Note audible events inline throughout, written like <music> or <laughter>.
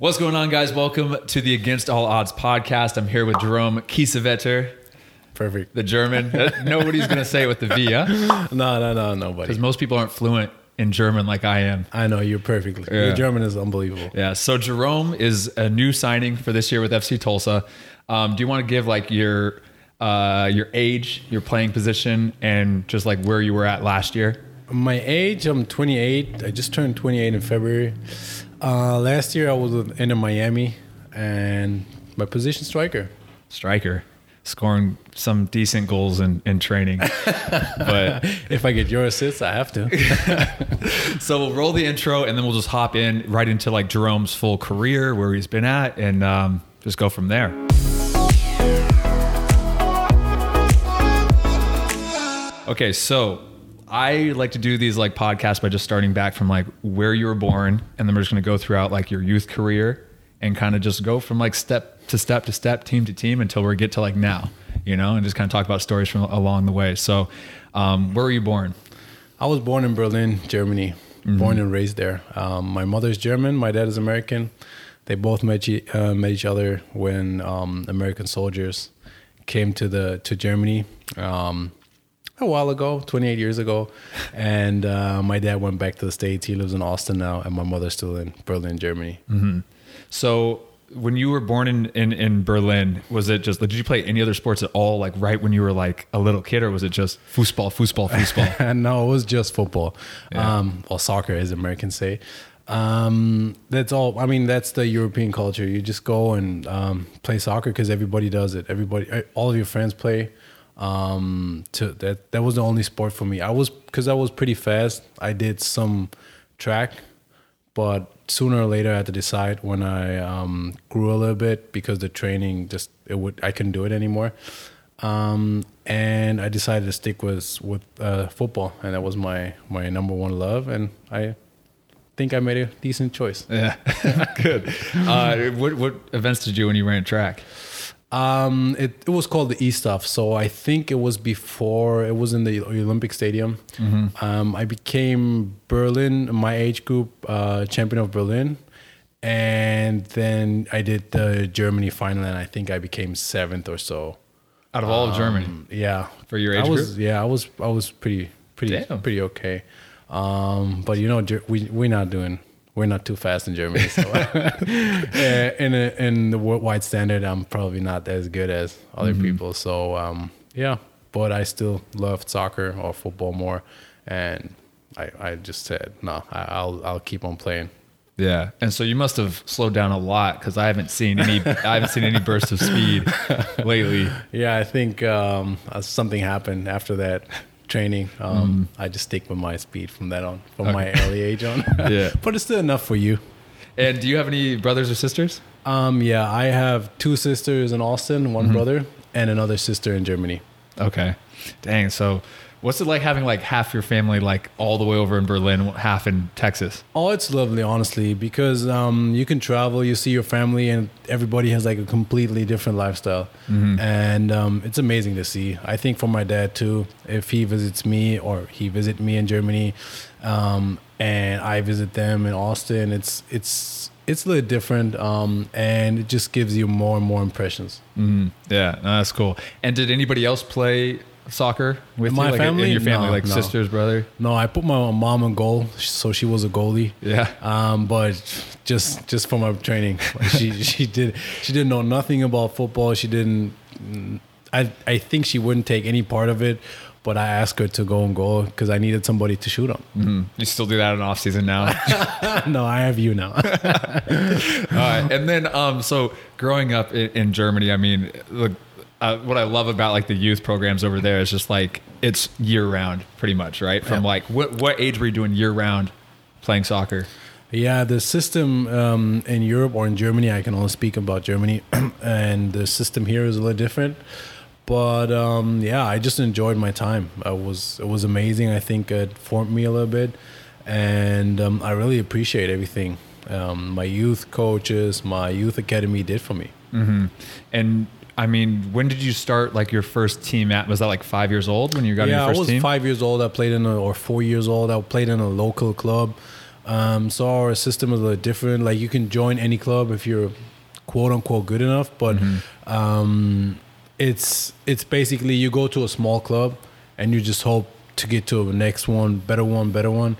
What's going on, guys? Welcome to the Against All Odds podcast. I'm here with Jerome Kiesewetter, Perfect. the German. Nobody's going to say it with the V, huh? <laughs> No, no, no, nobody. Because most people aren't fluent in German like I am. I know you're perfectly. Yeah. Your German is unbelievable. Yeah. So Jerome is a new signing for this year with FC Tulsa. Um, do you want to give like your uh, your age, your playing position, and just like where you were at last year? My age, I'm 28. I just turned 28 in February. Uh, last year, I was in Miami, and my position striker. Striker, scoring some decent goals in, in training, <laughs> but If I get your assists, I have to. <laughs> So we'll roll the intro and then we'll just hop in right into like Jerome's full career, where he's been at, and um, just go from there. Okay, so I like to do these like podcasts by just starting back from like where you were born, and then we're just gonna go throughout like your youth career and kind of just go from like step to step to step, team to team until we get to like now, you know, and just kind of talk about stories from along the way. So, um, where were you born? I was born in Berlin, Germany. Born and raised there. Um, my mother's German. My dad is American. They both met, uh, met each other when um, American soldiers came to the to Germany um, a while ago, 28 years ago. And uh, my dad went back to the states. He lives in Austin now, and my mother's still in Berlin, Germany. So when you were born in, in, in Berlin, was it just did you play any other sports at all like right when you were like a little kid or was it just foosball, foosball, foosball? <laughs> No, it was just football. Um, or soccer, as Americans say. Um, that's all. I mean, that's the European culture. You just go and um, play soccer because everybody does it. Everybody, all of your friends play. Um, to that, that was the only sport for me. I was because I was pretty fast. I did some track, but sooner or later I had to decide when I um, grew a little bit because the training just it would I couldn't do it anymore. Um, and I decided to stick with with uh, football, and that was my my number one love, and I think I made a decent choice. yeah, <laughs> good. Uh, what what events did you when you ran track? Um, it, it was called the E stuff. So I think it was before it was in the Olympic Stadium. Um, I became Berlin, my age group, uh, champion of Berlin, and then I did the Germany final, and I think I became seventh or so. Out of all of Germany, Yeah, For your age I was, group? Yeah, I was I was pretty pretty Damn. pretty okay. Um, but you know, Ger- we we're not doing we're not too fast in Germany. So <laughs> Uh, in a, in the worldwide standard, I'm probably not as good as other Mm-hmm. people. So um, yeah, but I still loved soccer or football more, and I I just said no, I, I'll I'll keep on playing. yeah. And so you must have slowed down a lot because I haven't seen any I haven't seen any bursts of speed <laughs> lately. Yeah, I think um, uh, something happened after that training. Um, I just stick with my speed from that on, from my early age on. <laughs> Yeah. <laughs> but it's still enough for you. And do you have any brothers or sisters? Um, yeah, I have two sisters in Austin, one brother, and another sister in Germany. Okay. Dang. So what's it like having like half your family like all the way over in Berlin, half in Texas? Oh, it's lovely, honestly, because um, you can travel, you see your family, and everybody has like a completely different lifestyle, and um, it's amazing to see. I think for my dad too, if he visits me or he visit me in Germany, um, and I visit them in Austin, it's it's it's a little different, um, and it just gives you more and more impressions. Mm, yeah, no, that's cool. And did anybody else play soccer with My you? Like, family? in your family, No, like no. sisters, brother? No, I put my mom in goal, so she was a goalie. Yeah. Um, but just just from her training, she <laughs> she did she didn't know nothing about football. She didn't. I I think she wouldn't take any part of it. But I asked her to go and goal because I needed somebody to shoot on. Mm, you still do that in off season now. <laughs> no, I have you now. <laughs> All right. And then, um, so growing up in, in Germany, I mean, look, uh, what I love about like the youth programs over there is just like it's year round, pretty much, right? From Yeah. like what what age were you doing year round playing soccer? Yeah, the system um, in Europe or in Germany, I can only speak about Germany, <clears throat> and the system here is a little different. But um, yeah, I just enjoyed my time. I was it was amazing. I think it formed me a little bit, and um, I really appreciate everything um, my youth coaches, my youth academy did for me. Mm-hmm. And I mean, when did you start like your first team at? Was that like five years old when you got in yeah, your I was team? five years old. I played in a, or four years old. I played in a local club. Um, so our system is a little different. Like you can join any club if you're quote unquote good enough, but um, it's it's basically you go to a small club and you just hope to get to the next one, better one, better one,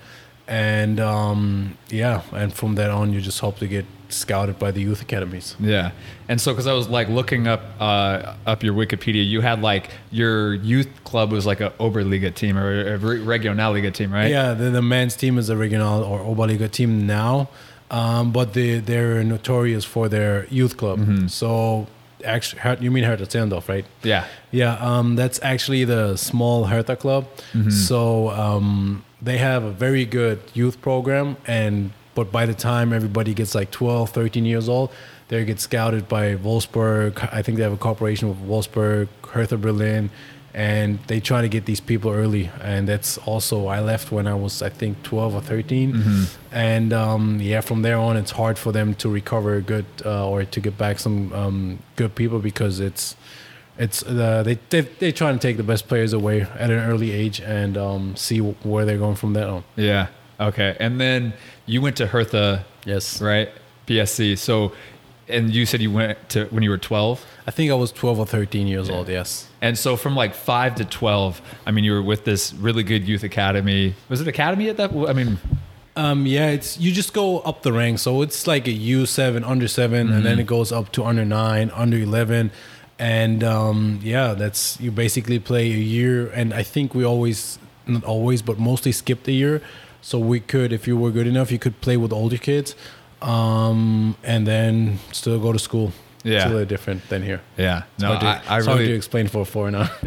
and um, yeah, and from that on you just hope to get scouted by the youth academies. Yeah, and so because I was like looking up uh, up your Wikipedia, you had like your youth club was like a Oberliga team or a Re- Regionalliga team, right? Yeah, the, the men's team is a regional or Oberliga team now, um, but they they're notorious for their youth club. So actually, you mean Hertha Zehlendorf, right? Yeah. Yeah, um, that's actually the small Hertha club. So um, they have a very good youth program, and but by the time everybody gets like 12, 13 years old, they get scouted by Wolfsburg. I think they have a cooperation with Wolfsburg, Hertha Berlin, and they try to get these people early. And that's also I left when I was I think 12 or 13, and um, yeah, from there on it's hard for them to recover good uh, or to get back some um, good people because it's it's uh, they they they try to take the best players away at an early age and um, see where they're going from there on. Yeah. Okay. And then you went to Hertha, Yes, right? BSC. So, and you said you went to when you were 12. I think I was twelve or thirteen years old. Yes, And so from like five to 12, I mean, you were with this really good youth academy. Was it academy at that? I mean, um, yeah. It's you just go up the ranks, so it's like a U seven, under 7 and then it goes up to under nine, under eleven, and um, yeah, that's you basically play a year. And I think we always, not always, but mostly skipped a year, so we could, if you were good enough, you could play with older kids, um, and then still go to school. Yeah. it's a little different than here. yeah. No, hard to, I, I it's hard to really, explain for a foreigner. <laughs>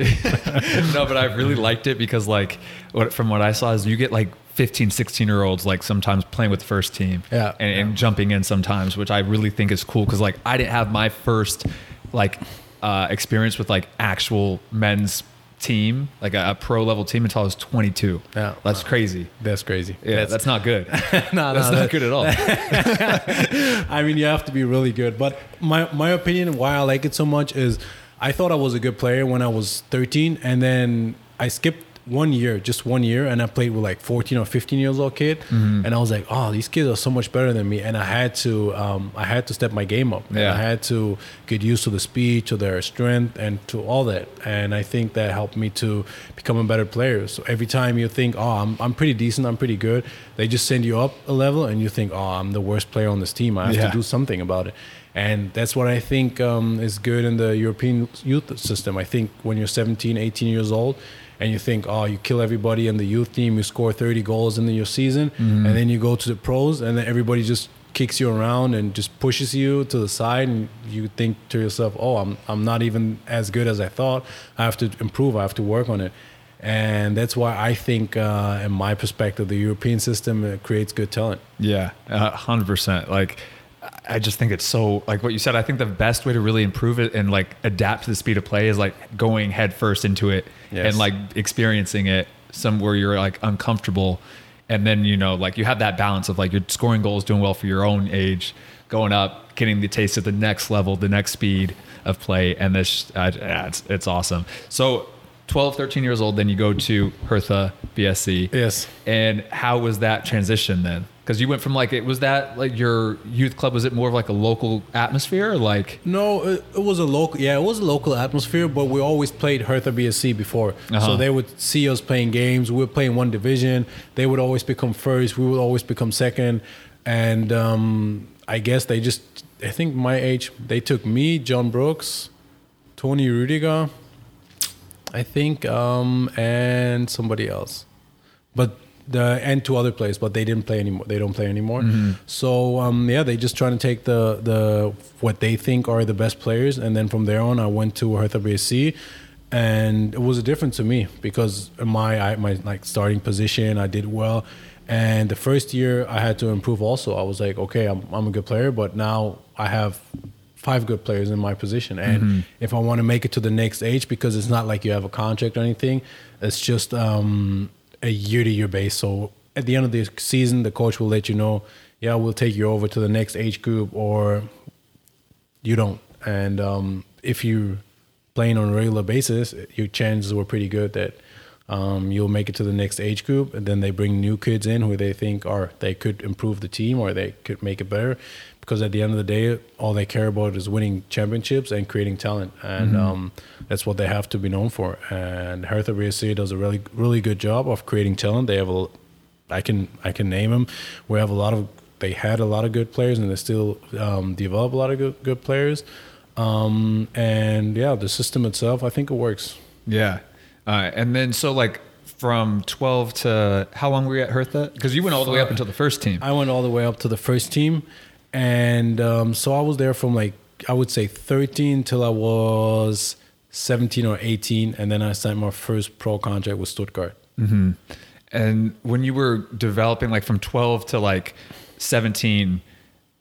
no, but I really liked it because like what, from what I saw is you get like 15, 16 year olds like sometimes playing with the first team Yeah. and, and jumping in sometimes, which I really think is cool because like I didn't have my first like uh, experience with like actual men's team, like a, a pro level team until I was 22. Yeah. That's crazy. That's crazy. Yeah, that's, not good. <laughs> no, That's no, not good at all. <laughs> I mean, you have to be really good. But my my opinion, why I like it so much is, I thought I was a good player when I was 13, and then I skipped one year, just one year, and I played with like 14 or 15 years old kid, Mm-hmm. and I was like, oh, these kids are so much better than me, and I had to um, I had to step my game up. And Yeah. I had to get used to the speed, to their strength, and to all that. And I think that helped me to become a better player. So every time you think, oh, I'm, I'm pretty decent, I'm pretty good, they just send you up a level, and you think, oh, I'm the worst player on this team. I have Yeah. to do something about it. And that's what I think um, is good in the European youth system. I think when you're 17, 18 years old, and you think, oh, you kill everybody in the youth team, you score 30 goals in your season, and then you go to the pros, and then everybody just kicks you around and just pushes you to the side, and you think to yourself, oh, I'm I'm not even as good as I thought. I have to improve. I have to work on it. And that's why I think, uh, in my perspective, the European system uh, creates good talent. Yeah, hundred percent. Like, I just think it's so like what you said. I think the best way to really improve it and like adapt to the speed of play is like going head first into it Yes. and like experiencing it somewhere you're like uncomfortable, and then you know like you have that balance of like you're scoring goals, doing well for your own age, going up, getting the taste of the next level, the next speed of play, and this uh, yeah, it's it's awesome. So. 12, 13 years old, then you go to Hertha BSC. Yes. And how was that transition then? Because you went from like it was that like your youth club was it more of like a local atmosphere or like No, it, it was a local. Yeah, it was a local atmosphere, but we always played Hertha BSC before, Uh-huh. so they would see us playing games. We were playing one division. They would always become first. We would always become second, and um, I guess they just. I think my age. They took me, John Brooks, Tony Rudiger, I think, um, and somebody else, but the and to other players, but they didn't play anymore. They don't play anymore. So um, yeah, they just trying to take the the what they think are the best players, and then from there on, I went to Hertha BSC, and it was a difference to me because my I, my like starting position, I did well. And the first year, I had to improve. Also, I was like, okay, I'm, I'm a good player, but now I have five good players in my position. And if I want to make it to the next age, because it's not like you have a contract or anything, it's just um, a year to year base. So at the end of the season, the coach will let you know, yeah, we'll take you over to the next age group, or you don't. And um, if you're playing on a regular basis, your chances were pretty good that Um, you'll make it to the next age group, and then they bring new kids in who they think are they could improve the team or they could make it better. Because at the end of the day, all they care about is winning championships and creating talent, and um, that's what they have to be known for. And Hertha BSC does a really really good job of creating talent. They have a, I can I can name them. We have a lot of they had a lot of good players, and they still um, develop a lot of good good players. Um, and yeah, the system itself, I think it works. Yeah. Uh, and then so like from 12 to how long were you at Hertha? Because you went all the way up until the first team. I went all the way up to the first team, and um, so I was there from like I would say 13 till I was 17 or 18, and then I signed my first pro contract with Stuttgart. And when you were developing like from 12 to like 17,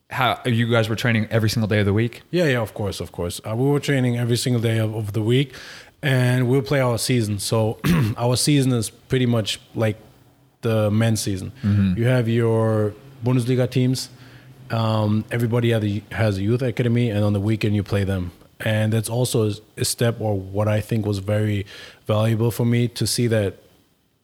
how you guys were training every single day of the week? Yeah, yeah, of course, of course. Uh, we were training every single day of, of the week, and we'll play our season. So <clears throat> our season is pretty much like the men's season. You have your Bundesliga teams. Um, everybody has a, has a youth academy, and on the weekend you play them. And that's also a step, or what I think was very valuable for me to see that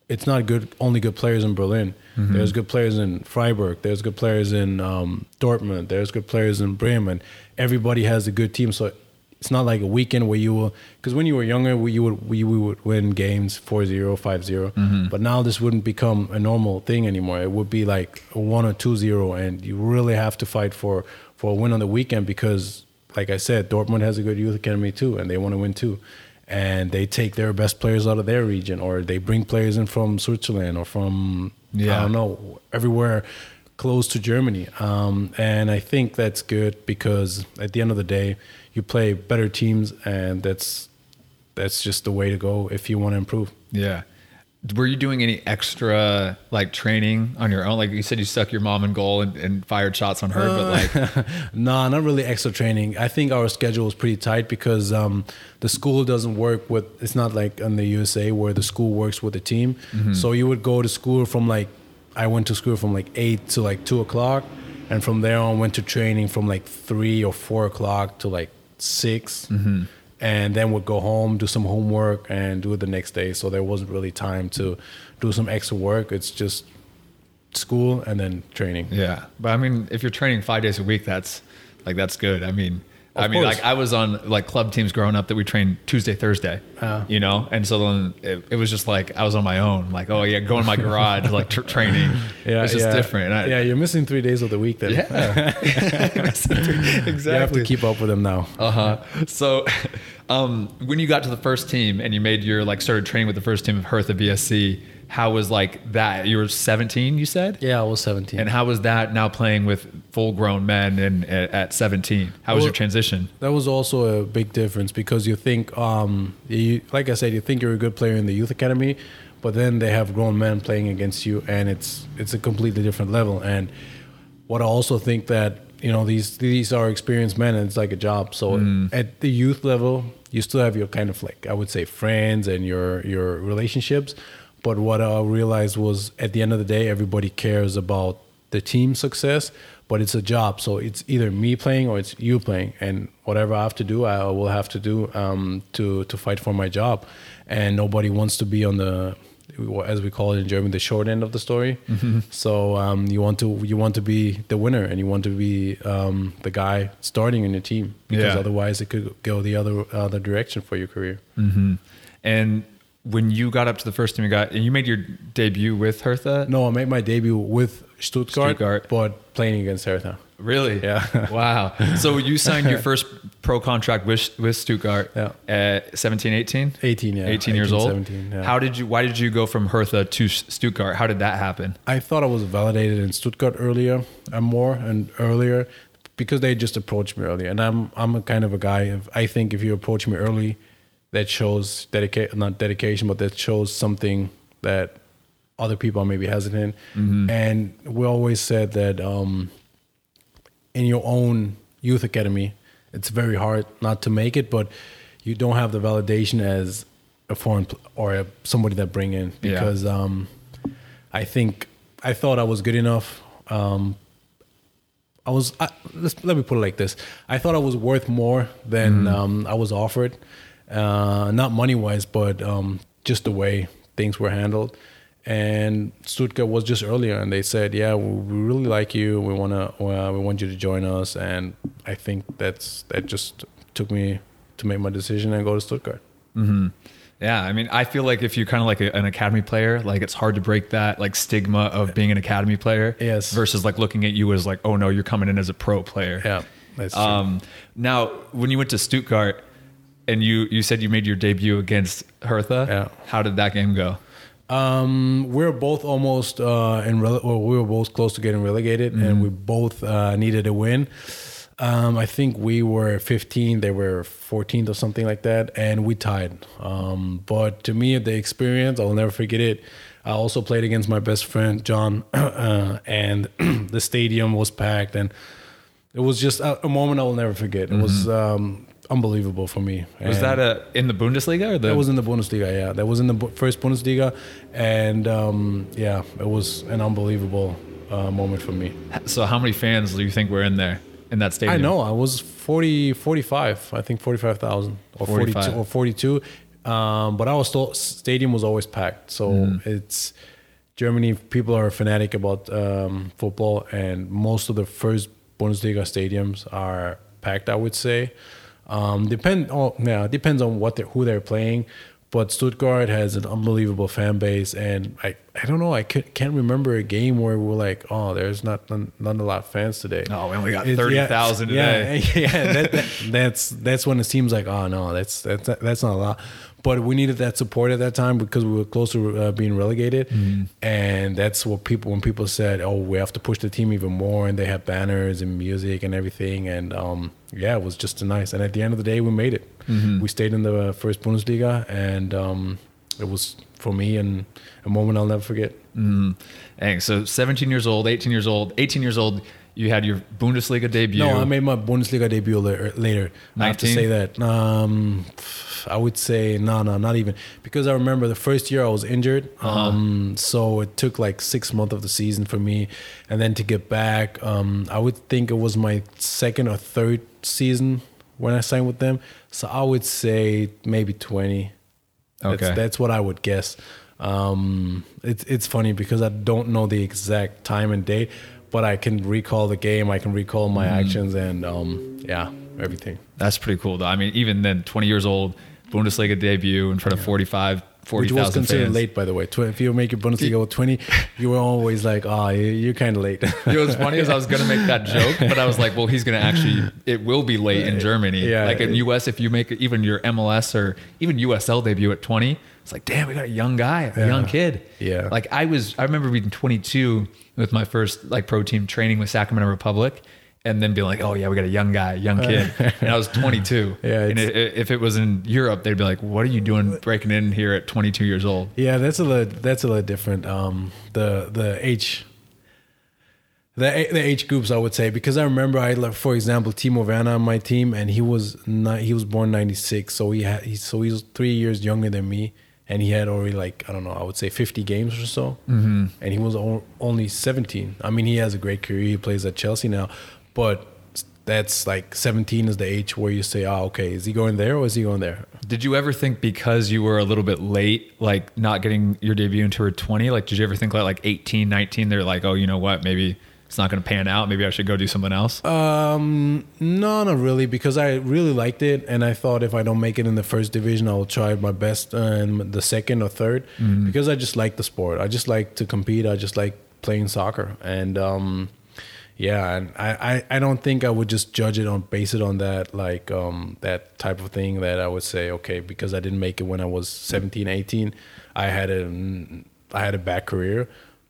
it's not good only good players in Berlin. There's good players in Freiburg. There's good players in um, Dortmund. There's good players in Bremen. Everybody has a good team. So it's not like a weekend where you will because when you were younger we, you would we, we would win games 4-0 5-0 but now this wouldn't become a normal thing anymore it would be like a 1 or 2-0 and you really have to fight for for a win on the weekend because like i said dortmund has a good youth academy too and they want to win too and they take their best players out of their region or they bring players in from switzerland or from yeah. i don't know everywhere close to Germany. Um, and I think that's good because at the end of the day, you play better teams, and that's that's just the way to go if you want to improve. Yeah. Were you doing any extra like training on your own? Like you said, you stuck your mom in goal and, and fired shots on her, but like, <laughs> no, not really extra training. I think our schedule is pretty tight because um, the school doesn't work with. It's not like in the USA where the school works with the team. So you would go to school from like I went to school from like eight to like two o'clock, and from there on went to training from like three or four o'clock to like 6 and then would go home, do some homework, and do it the next day. So there wasn't really time to do some extra work. It's just school and then training. yeah. But I mean, if you're training five days a week, that's like, that's good. I mean, I mean, course. like I was on like club teams growing up that we trained Tuesday, Thursday, Ah. you know? And so then it, it was just like, I was on my own, like, oh yeah, go in my garage, like tr- training. <laughs> Yeah, It's just yeah. different. I- yeah, you're missing three days of the week then. Yeah. exactly. <laughs> <laughs> You have to keep up with them now. Uh huh. So, um, when you got to the first team and you made your like started training with the first team of Hertha BSC, how was like that? You were 17, you said, Yeah, I was 17. and how was that now playing with full grown men and at, at 17? How was Well- your transition? that was also a big difference because you think, um, you, like I said, you think you're a good player in the youth academy, but then they have grown men playing against you, and it's it's a completely different level. And what I also think that you know these these are experienced men, and it's like a job. So at the youth level, you still have your kind of like I would say friends and your your relationships. But what I realized was at the end of the day, everybody cares about the team success, but it's a job. So it's either me playing or it's you playing, and whatever I have to do, I will have to do um, to to fight for my job. And nobody wants to be on the as we call it in German, the short end of the story. So um, you want to you want to be the winner, and you want to be um, the guy starting in your team because Yeah. otherwise it could go the other other direction for your career. And when you got up to the first team, you got and you made your debut with Hertha. No, I made my debut with Stuttgart, Stuttgart. but playing against Hertha. Really? Yeah. <laughs> wow. So you signed your first pro contract with with Stuttgart Yeah. at 17, 18? 18, yeah. 18 years old. 17, yeah. How did you? Why did you go from Hertha to Stuttgart? How did that happen? I thought I was validated in Stuttgart earlier and more and earlier because they just approached me earlier. And I'm I'm a kind of a guy. If, I think if you approach me early, that shows dedication, not dedication, but that shows something that other people are maybe hesitant. And we always said that um, in your own youth academy, it's very hard not to make it, but you don't have the validation as a foreign pl- or a, somebody that bring in Yeah. because um, I think I thought I was good enough. Um, I was. I, let's, let me put it like this: I thought I was worth more than um, I was offered, uh, not money wise, but um, just the way things were handled. And Stuttgart was just earlier, and they said, "Yeah, we really like you. We wanna, uh, we want you to join us." And I think that's that just took me to make my decision and go to Stuttgart. Yeah, I mean, I feel like if you're kind of like a, an academy player, like it's hard to break that like stigma of being an academy player. Yes. Versus like looking at you as like, oh no, you're coming in as a pro player. Yeah, that's true. Um, now, when you went to Stuttgart and you you said you made your debut against Hertha, Yeah. how did that game go? Um, we are both almost uh, in rele- well, we were both close to getting relegated, and we both uh, needed a win. Um, I think we were 15, they were 14th or something like that, and we tied. Um, but to me, the experience, I'll never forget it. I also played against my best friend John, <clears throat> uh, and <clears throat> the stadium was packed, and it was just a, a moment I will never forget. It was um, unbelievable for me. Was And- that a in the Bundesliga or the? that was in the Bundesliga, yeah. That was in the bu- first Bundesliga, and um, yeah, it was an unbelievable uh, moment for me. so how many fans do you think were in there in that stadium? I know I was 40, 45, I think 45,000 or 42 45. or 42. Um, but our sto- stadium was always packed. So Mm. it's Germany, people are fanatic about um, football, and most of the first Bundesliga stadiums are packed, I would say. Um, depend, oh, yeah, depends on what they're, who they're playing. But Stuttgart has an unbelievable fan base, and I, I don't know, I could, can't remember a game where we're like, oh, there's not not, not a lot of fans today. Oh, we only got thirty thousand yeah, today. Yeah, <laughs> yeah that, that, that's that's when it seems like oh no, that's that's that's not a lot. But we needed that support at that time because we were close to uh, being relegated, Mm-hmm. and that's what people when people said, "Oh, we have to push the team even more," and they had banners and music and everything, and um, yeah, it was just nice. And at the end of the day, we made it. Mm-hmm. We stayed in the first Bundesliga, and um, it was for me and a moment I'll never forget. Mm. Dang, so 17 years old, 18 years old, 18 years old, you had your Bundesliga debut. No, I made my Bundesliga debut later. later. I have to say that. Um, I would say no, no, not even because I remember the first year I was injured. Uh-huh. Um, so it took like six months of the season for me, and then to get back, um, I would think it was my second or third season when I signed with them. So I would say maybe twenty. That's, Okay. that's what I would guess. Um, it's it's funny because I don't know the exact time and date, but I can recall the game. I can recall my Mm-hmm. actions and um, yeah, everything. That's pretty cool, though. I mean, even then, 20 years old, Bundesliga debut in front of 45, Which was considered fans. late, by the way. If you make your Bundesliga with twenty, you were always like, "Ah, you you're kind of late." You know, what's funny is I was going to make that joke, but I was like, well, he's going to actually, it will be late in Germany. Yeah. Like in US, if you make even your MLS or even USL debut at 20, it's like, damn, we got a young guy, a Yeah. young kid. Yeah. Like I was, I remember being 22 with my first like pro team training with Sacramento Republic. And then be like, oh yeah, we got a young guy, young kid, <laughs> and I was 22. Yeah, and it's- i- if it was in Europe, they'd be like, what are you doing breaking in here at 22 years old? Yeah, that's a little that's a little different. Um, the the age, the the age groups, I would say, because I remember I like, for example, Timo Werner on my team, and he was not, he was born ninety six, so he had he, so he was three years younger than me, and he had already like I don't know, I would say fifty games or so, mm-hmm. and he was only seventeen. I mean, he has a great career. He plays at Chelsea now, but that's like seventeen is the age where you say, oh, okay, is he going there or is he going there? Did you ever think because you were a little bit late, like not getting your debut until you were 20, like did you ever think like, like 18, 19, they're like, oh, you know what, maybe it's not going to pan out. Maybe I should go do something else. Um, no, not really, because I really liked it, and I thought if I don't make it in the first division, I'll try my best in the second or 3rd because I just like the sport. I just like to compete. I just like playing soccer, and um, yeah, and I, I, I don't think I would just judge it on base it on that like um that type of thing that I would say okay because I didn't make it when I was 17, 18, I had a I had a bad career.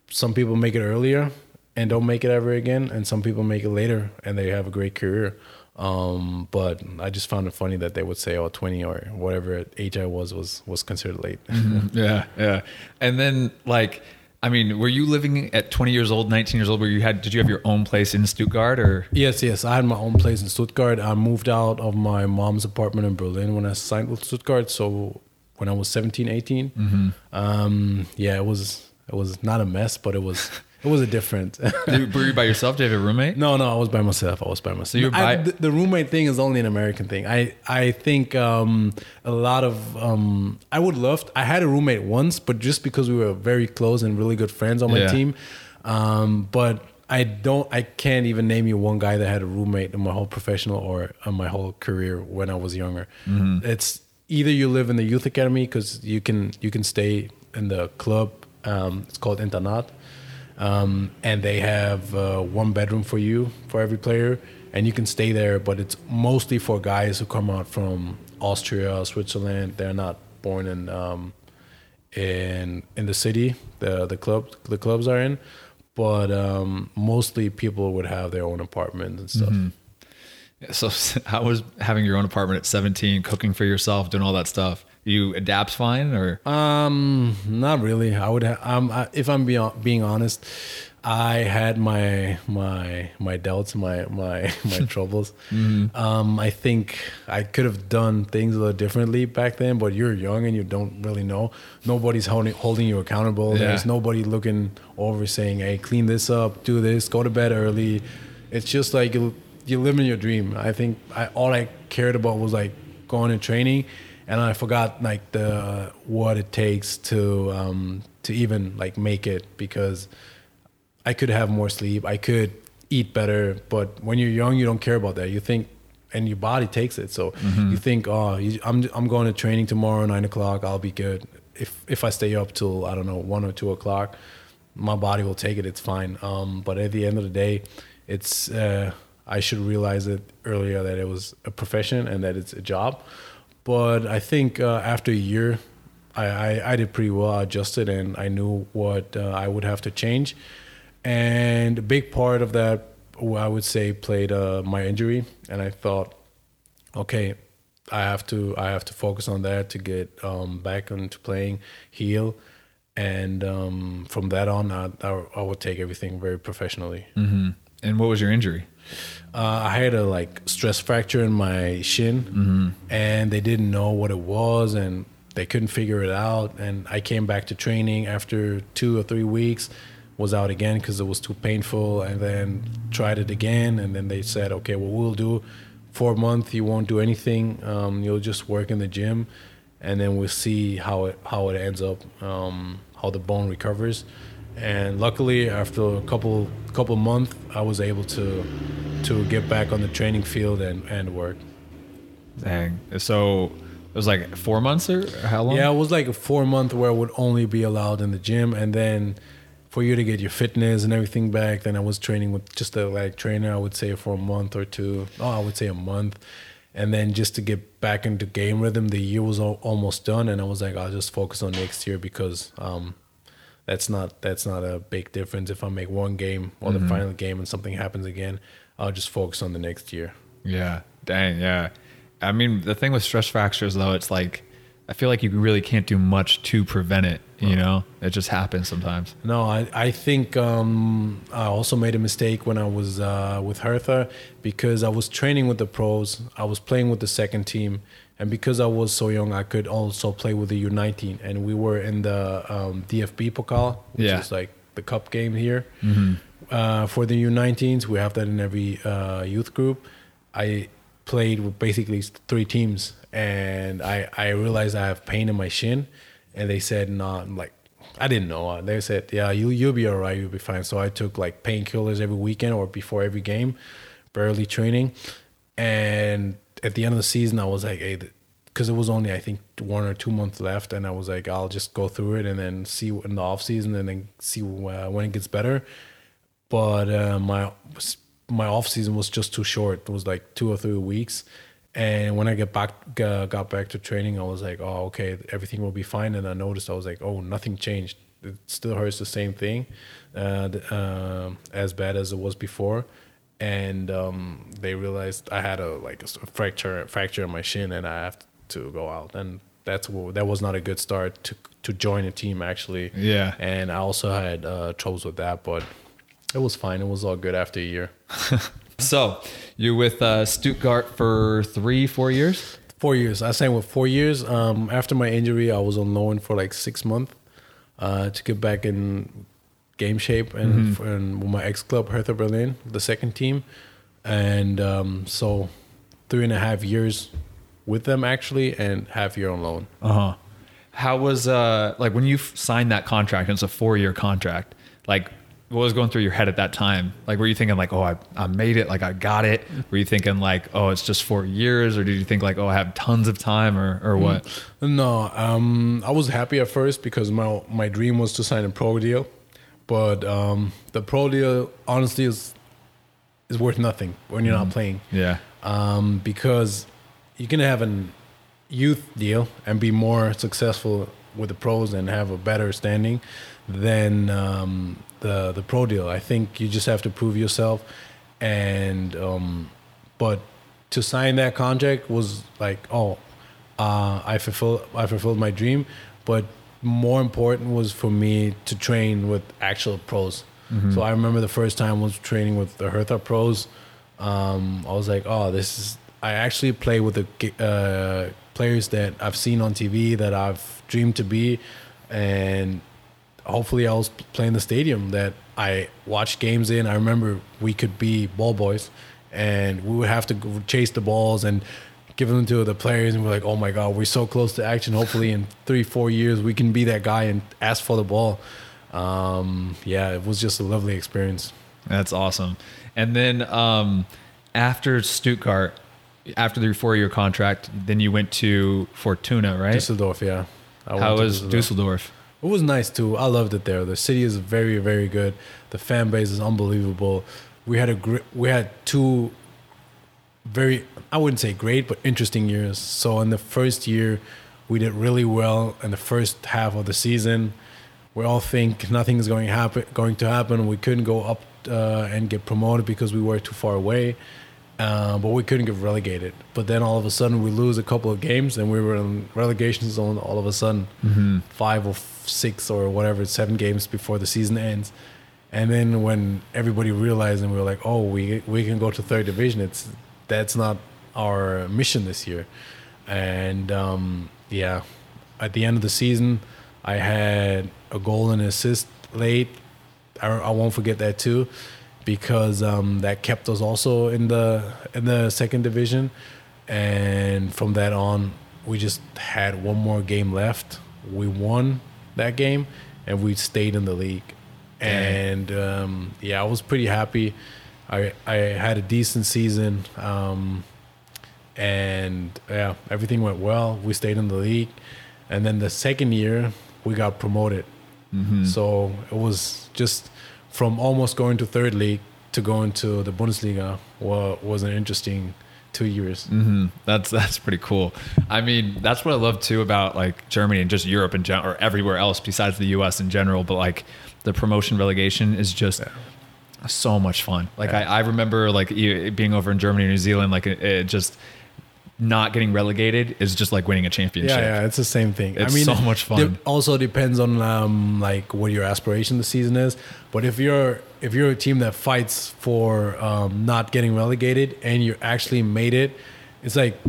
Some people make it earlier and don't make it ever again, and some people make it later and they have a great career. Um, but I just found it funny that they would say, "Oh, 20 or whatever age I was was was considered late." <laughs> yeah, yeah. And then like, I mean, were you living at 20 years old, 19 years old, where you had, did you have your own place in Stuttgart or? Yes, yes. I had my own place in Stuttgart. I moved out of my mom's apartment in Berlin when I signed with Stuttgart. So when I was 17, 18, um, yeah, it was it was not a mess, but it was it was a different. <laughs> Did- Were you by yourself? Did you have a roommate? No, no, I was by myself. I was by myself. you're I- the, the roommate thing is only an American thing. I I think um, a lot of um, I would love. I had a roommate once, but just because we were very close and really good friends on my Yeah. team. Um, but I don't. I can't even name you one guy that had a roommate in my whole professional or uh, my whole career when I was younger. Mm-hmm. It's either you live in the youth academy because you can you can stay in the club. Um, it's called internat um, and they have uh, one bedroom for you for every player, and you can stay there. But it's mostly for guys who come out from Austria, Switzerland. They're not born in um, in in the city. The the club the clubs are in, but um, mostly people would have their own apartment and stuff. So <laughs> how was having your own apartment at 17, cooking for yourself, doing all that stuff? You adapt fine or? Um, not really. I would. Ha- um, I, if I'm being being honest, I had my my my doubts, my my <laughs> my troubles. Um, I think I could have done things a little differently back then. But you're young and you don't really know. Nobody's holding holding you accountable. Yeah. There's nobody looking over saying, "Hey, clean this up, do this, go to bed early." It's just like you you living your dream. I think I all I cared about was like going and training, and I forgot like the what it takes to um, to even like make it because I could have more sleep. I could eat better, but when you're young, you don't care about that. You think, and your body takes it. So you think, oh, you, I'm I'm going to training tomorrow, nine o'clock. I'll be good. If if I stay up till I don't know one or two o'clock, my body will take it. It's fine. Um, but at the end of the day, it's uh, I should realize it earlier that it was a profession and that it's a job. But I think uh, after a year, I, I, I did pretty well. I adjusted and I knew what uh, I would have to change. And a big part of that, I would say, played uh, my injury. And I thought, okay, I have to I have to focus on that to get um, back into playing, heal, and um, from that on, I, I, I would take everything very professionally. Mm-hmm. And what was your injury? Uh, I had a like stress fracture in my shin, and they didn't know what it was, and they couldn't figure it out. And I came back to training after two or three weeks, was out again because it was too painful, and then tried it again, and then they said, okay, well we'll do for a month, you won't do anything, um, you'll just work in the gym, and then we'll see how it how it ends up, um, how the bone recovers. And luckily, after a couple couple months, I was able to to get back on the training field and, and work. Dang. So it was like four months or how long? Yeah, it was like a four month where I would only be allowed in the gym, and then for you to get your fitness and everything back, then I was training with just a like trainer. I would say for a month or two. Oh, I would say a month, and then just to get back into game rhythm, the year was al- almost done, and I was like, I'll just focus on next year because um, that's not that's not a big difference. If I make one game or the final game and something happens again, I'll just focus on the next year. Yeah. Dang. Yeah. I mean, the thing with stress fractures, though, it's like, I feel like you really can't do much to prevent it. You know, it just happens sometimes. No, I, I think um, I also made a mistake when I was uh, with Hertha because I was training with the pros. I was playing with the second team. And because I was so young, I could also play with the U19. And we were in the um, DFB Pokal, which Yeah. is like the cup game here. Uh, for the U19s, we have that in every uh, youth group. I played with basically three teams, and I, I realized I have pain in my shin, and they said no. I'm like, I didn't know. They said, yeah, you you'll be alright, you'll be fine. So I took like painkillers every weekend or before every game, barely training, and at the end of the season, I was like, hey. Because it was only I think one or two months left, and I was like, I'll just go through it and then see in the off season, and then see uh, when it gets better but uh, my my off season was just too short. It was like two or three weeks, and when I get back got back to training, I was like, oh okay, everything will be fine. And I noticed I was like, oh nothing changed. It still hurts the same thing, uh, uh, as bad as it was before. And um, they realized I had a like a fracture fracture in my shin, and I have to go out. And that's what, that was not a good start to to join a team actually Yeah. and I also had uh, troubles with that, but it was fine. It was all good after a year. <laughs> So you're with uh, Stuttgart for three, four years? Four years. I signed with four years. Um, after my injury, I was on loan for like six months uh, to get back in game shape and, mm-hmm. and with my ex club Hertha Berlin, the second team, and um, so three and a half years with them actually, and half year on loan. Uh huh. How was uh like when you signed that contract? And it's a four year contract. Like what was going through your head at that time? Like, were you thinking like, oh, I, I made it, like I got it? Were you thinking like, oh, it's just four years, or did you think like, oh, I have tons of time, or or what? No, um, I was happy at first because my my dream was to sign a pro deal, but um, the pro deal honestly is is worth nothing when you're mm. not playing. Yeah. Um, because you can have an youth deal and be more successful with the pros and have a better standing than um, the the pro deal. I think you just have to prove yourself, and um, but to sign that contract was like, oh, uh, I fulfilled I fulfilled my dream, but more important was for me to train with actual pros. Mm-hmm. So I remember the first time I was training with the Hertha pros. Um, I was like, oh, this is. I actually play with the uh, players that I've seen on TV that I've dreamed to be, and hopefully I was playing the stadium that I watched games in. I remember we could be ball boys and we would have to chase the balls and give them to the players and we're like, oh my God, we're so close to action. Hopefully in three, four years we can be that guy and ask for the ball. Um, yeah, it was just a lovely experience. That's awesome. And then um, after Stuttgart, after the four year contract, then you went to Fortuna, right? Dusseldorf, yeah. I How was Dusseldorf? Dusseldorf? It was nice too. I loved it there. The city is very, very good. The fan base is unbelievable. We had a great, we had two very, I wouldn't say great, but interesting years. So in the first year, we did really well in the first half of the season. We all think nothing is going to happen. Going to happen. We couldn't go up uh, and get promoted because we were too far away. Uh, but we couldn't get relegated. But then all of a sudden we lose a couple of games and we were in relegation zone all of a sudden, mm-hmm. five or six or whatever, seven games before the season ends. And then when everybody realized and we were like, oh, we we can go to third division. It's that's not our mission this year. And um, yeah, at the end of the season, I had a goal and assist late. I, I won't forget that too because um, that kept us also in the in the second division, and from that on, we just had one more game left. We won that game, and we stayed in the league. And um, yeah, I was pretty happy. I I had a decent season, um, and yeah, everything went well. We stayed in the league, and then the second year we got promoted. Mm-hmm. So it was just from almost going to third league to going to the Bundesliga was an interesting two years. Mm-hmm. That's that's pretty cool. I mean, that's what I love too about like Germany and just Europe in general, or everywhere else besides the U.S. in general. But like the promotion relegation is just. Yeah. So much fun. Like yeah. I, I remember like being over in Germany, New Zealand, like it, it just not getting relegated is just like winning a championship. Yeah, yeah, it's the same thing. It's I mean, so much fun. It also depends on um, like what your aspiration the season is. But if you're if you're a team that fights for um, not getting relegated and you actually made it, it's like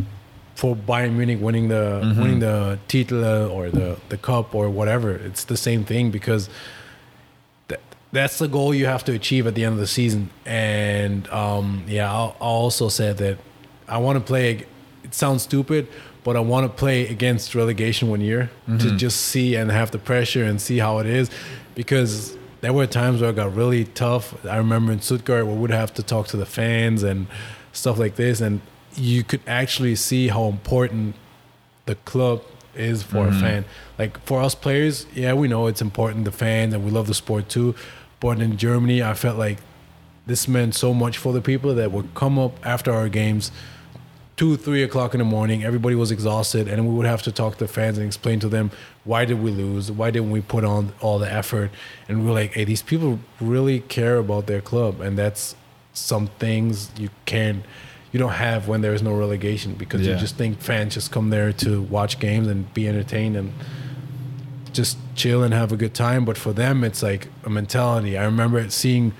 for Bayern Munich winning the mm-hmm. winning the title or the the cup or whatever. It's the same thing because that's the goal you have to achieve at the end of the season. And um, yeah, I also said that I want to play it sounds stupid, but I want to play against relegation one year mm-hmm. to just see and have the pressure and see how it is, because there were times where it got really tough. I remember in Stuttgart we'd have to talk to the fans and stuff like this, and you could actually see how important the club is for mm-hmm. a fan. Like for us players, yeah, we know it's important the fans and we love the sport too. But in Germany, I felt like this meant so much for the people that would come up after our games two, three o'clock in the morning. Everybody was exhausted, and we would have to talk to fans and explain to them why did we lose, why didn't we put on all the effort, and we are like, hey, these people really care about their club, and that's some things you can't you don't have when there is no relegation because yeah. you just think fans just come there to watch games and be entertained and just chill and have a good time. But for them, it's like a mentality. I remember seeing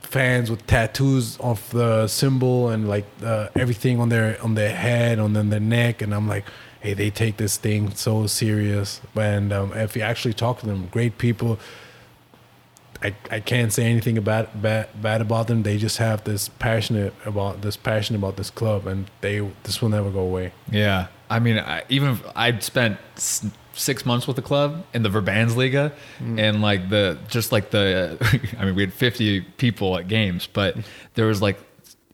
fans with tattoos of the symbol and like uh, everything on their on their head, on their neck, and I'm like, hey, they take this thing so serious. And um, if you actually talk to them, great people. I, I can't say anything about bad, bad about them. They just have this passionate about this passion about this club, and they this will never go away. Yeah, I mean, I, even I'd spent six months with the club in the Verbandsliga, hmm. and like the just like the, <laughs> I mean, we had fifty people at games, but there was like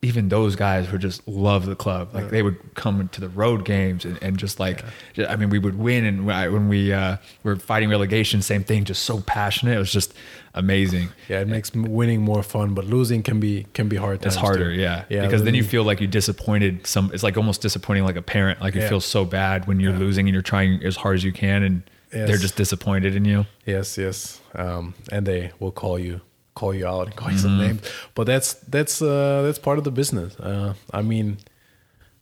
even those guys who just love the club. Like they would come to the road games and, and just like, I mean, we would win, and when I- when we uh, were fighting relegation, same thing, just so passionate. It was just amazing. Yeah, it makes winning more fun, but losing can be can be hard. It's harder, too. yeah. yeah. Because then you feel like you disappointed some. It's like almost disappointing like a parent. Like you Yeah. feel so bad when you're losing and you're trying as hard as you can, and Yes. they're just disappointed in you. Yes, yes. Um, and they will call you, call you out, and call you Mm-hmm. some names. But that's that's uh, that's part of the business. Uh, I mean,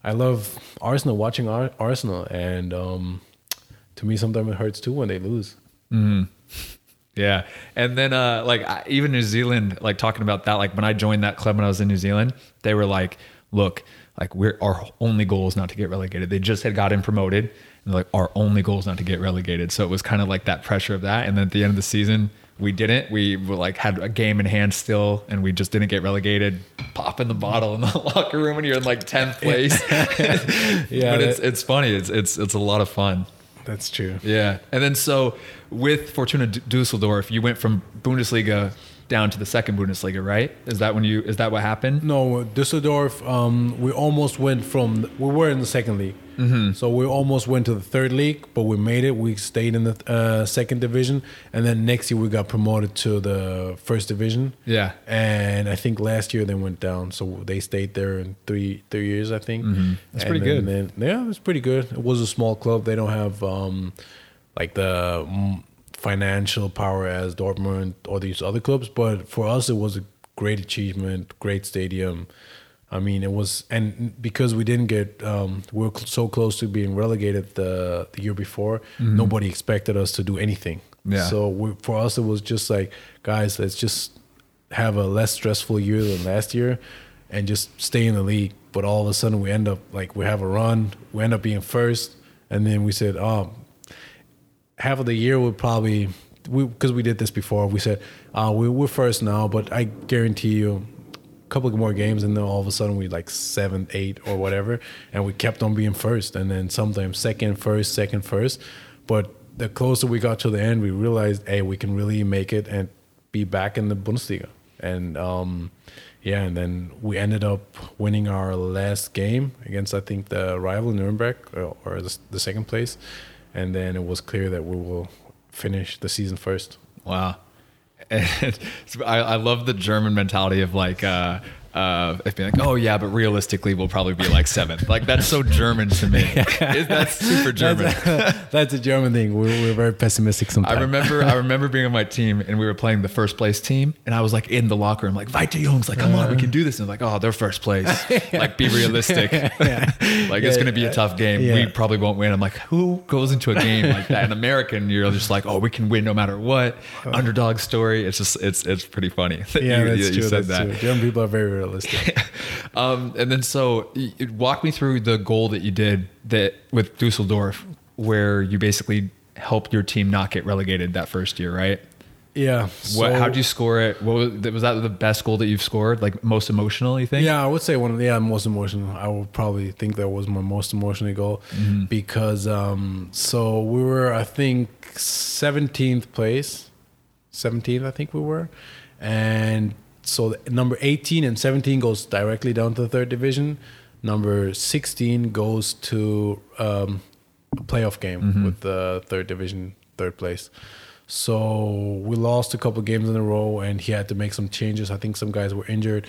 I love Arsenal watching Ar- Arsenal, and um, to me, sometimes it hurts too when they lose. Yeah, and then uh, like I, even New Zealand, like talking about that, like when I joined that club when I was in New Zealand, they were like, "Look, like we're our only goal is not to get relegated." They just had gotten promoted, and they're like, "Our only goal is not to get relegated." So it was kind of like that pressure of that. And then at the end of the season, we didn't. We were like had a game in hand still, and we just didn't get relegated. Popping the bottle in the <laughs> locker room, and you're in like tenth place. <laughs> Yeah, but it's it's funny. It's it's it's a lot of fun. That's true. Yeah, and then so with Fortuna Dusseldorf, you went from Bundesliga down to the second Bundesliga, right? Is that when you? Is that what happened? No, Düsseldorf. Um, we almost went from we were in the second league, Mm-hmm. so we almost went to the third league, but we made it. We stayed in the uh, second division, and then next year we got promoted to the first division. Yeah. and I think last year they went down, so they stayed there in three three years. I think Mm-hmm. That's And pretty then- good. then- yeah, it's pretty good. It was a small club. They don't have um, like the mm, financial power as Dortmund or these other clubs, but for us it was a great achievement, great stadium. I mean, it was, and because we didn't get, um, we are cl- so close to being relegated the the year before. Nobody expected us to do anything. Yeah. So we, for us, it was just like, guys, let's just have a less stressful year than last year, and just stay in the league. But all of a sudden, we end up like we have a run. We end up being first, and then we said, oh, half of the year would probably we because we did this before. We said, uh, we, we're first now, but I guarantee you. Couple more games, and then all of a sudden we like seven, eight, or whatever, and we kept on being first, and then sometimes second, first, second, first. But the closer we got to the end, we realized, hey, we can really make it and be back in the Bundesliga. And um, yeah, and then we ended up winning our last game against I think the rival Nuremberg or, or the, the second place, and then it was clear that we will finish the season first. Wow. And <laughs> I, I love the German mentality of like, uh, uh, of being like, oh yeah, but realistically, we'll probably be like seventh. Like that's so German to me. <laughs> It- that's super German. That's, <laughs> that's a German thing. We're, we're very pessimistic sometimes. I remember I remember being on my team and we were playing the first place team and I was like in the locker room like Weiter Jungs like come on we can do this. And like oh they're first place. <laughs> Like be realistic. Like it's gonna be a tough game. We probably won't win. I'm like who goes into a game like that? An American you're just like oh we can win no matter what. Underdog story. It's just it's it's pretty funny that Yeah, you, that's you- you true. said that's that. true. German people are very realistic. um, and then so walk me through the goal that you did that with Dusseldorf, where you basically helped your team not get relegated that first year, right? yeah. What? so- How'd you score it? What was, was that the best goal that you've scored? Like most emotional, you think? Yeah, I would say one of the yeah, most emotional. I would probably think that was my most emotional goal Mm-hmm. because um so we were I think 17th place. 17th I think we were. And so number 18 and 17 goes directly down to the third division. Number 16 goes to um a playoff game Mm-hmm. with the third division third place. So we lost a couple games in a row, and he had to make some changes. I think some guys were injured,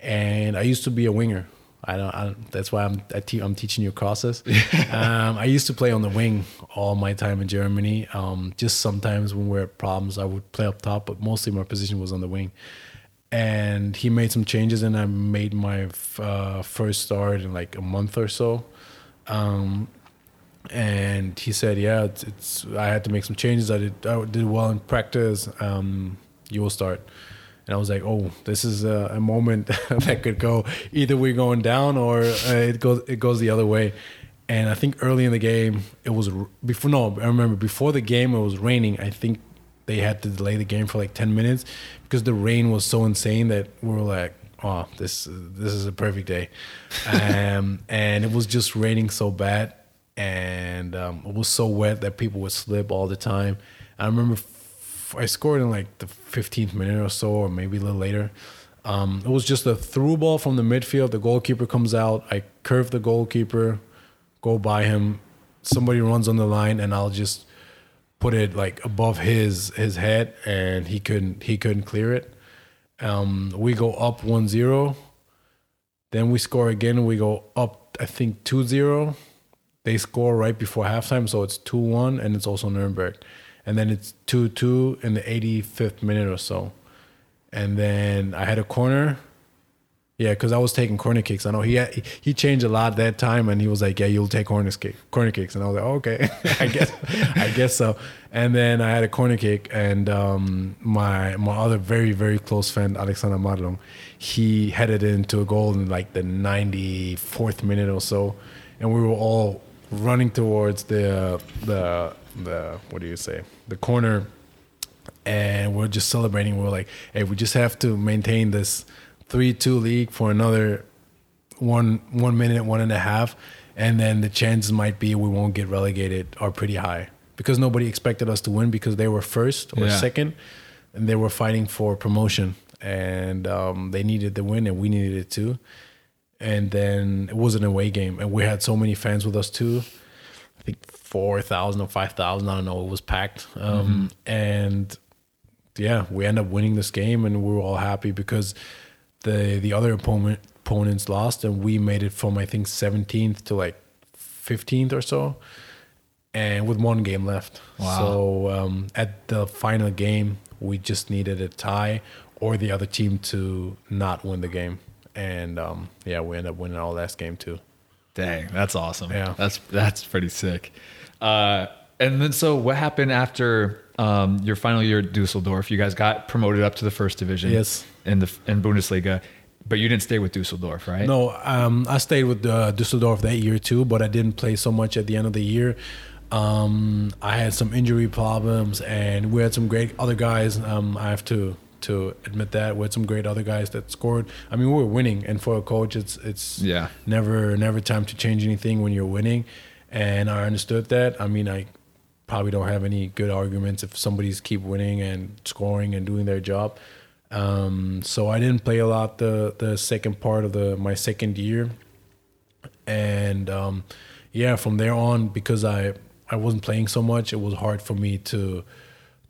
and I used to be a winger. I don't. I, don't- that's why I'm I te- I'm teaching you crosses. <laughs> um, I used to play on the wing all my time in Germany. Um, just sometimes when we had problems, I would play up top, but mostly my position was on the wing. And he made some changes, and I made my uh, first start in like a month or so. Um, and he said, "Yeah, it's, it's I had to make some changes. I did I did well in practice. Um, you will start." And I was like, "Oh, this is a, a moment <laughs> that could go either we're going down or uh, it goes it goes the other way." And I think early in the game, it was before. No, I remember before the game it was raining. I think they had to delay the game for like 10 minutes because the rain was so insane that we were like, oh, this this is a perfect day, um, <laughs> and it was just raining so bad, and um, it was so wet that people would slip all the time. I remember f- I scored in like the 15th minute or so, or maybe a little later. Um, it was just a through ball from the midfield. The goalkeeper comes out. I curve the goalkeeper, go by him. Somebody runs on the line, and I'll just put it like above his his head, and he couldn't he couldn't clear it. Um, we go up 1-0. Then we score again. We go up, I think 2-0. They score right before halftime, so it's 2-1, and it's also Nuremberg. And then it's 2-2 in the 85th minute or so and then I had a corner. Yeah, because I was taking corner kicks. I know he had, he changed a lot that time, and he was like, "Yeah, you'll take corner kick, corner kicks," and I was like, oh, "Okay, <laughs> I guess, I guess so." And then I had a corner kick, and um, my my other very very close friend Alexander Madlung, he headed into a goal in like the 94th minute or so, and we were all running towards the the the what do you say the corner and we're just celebrating. We're like, hey, we just have to maintain this three-two league for another one one minute, one and a half, and then the chances might be we won't get relegated are pretty high because nobody expected us to win because they were first or Yeah. second, and they were fighting for promotion, and um, they needed the win, and we needed it too. And then it was an away game, and we had so many fans with us too. I think four thousand or five thousand. I don't know. It was packed, um, and yeah, we end up winning this game, and we were all happy because the the other opponent opponents lost, and we made it from I think 17th to like 15th or so, and with one game left. Wow. So um, at the final game, we just needed a tie or the other team to not win the game, and um, yeah, we ended up winning our last game too. Dang, that's awesome. Yeah. that's that's pretty sick. Uh, and then, so what happened after um, your final year at Dusseldorf? You guys got promoted up to the first division. Yes. in the in Bundesliga, but you didn't stay with Dusseldorf, right? No, um, I stayed with uh, Dusseldorf that year too, but I didn't play so much at the end of the year. Um, I had some injury problems, and we had some great other guys. Um, I have to to admit that we had some great other guys that scored. I mean, we were winning, and for a coach, it's it's Yeah. never never time to change anything when you're winning, and I understood that. I mean, I probably don't have any good arguments if somebody's keep winning and scoring and doing their job. Um, so I didn't play a lot the the second part of the my second year, and um, yeah, from there on because I I wasn't playing so much, it was hard for me to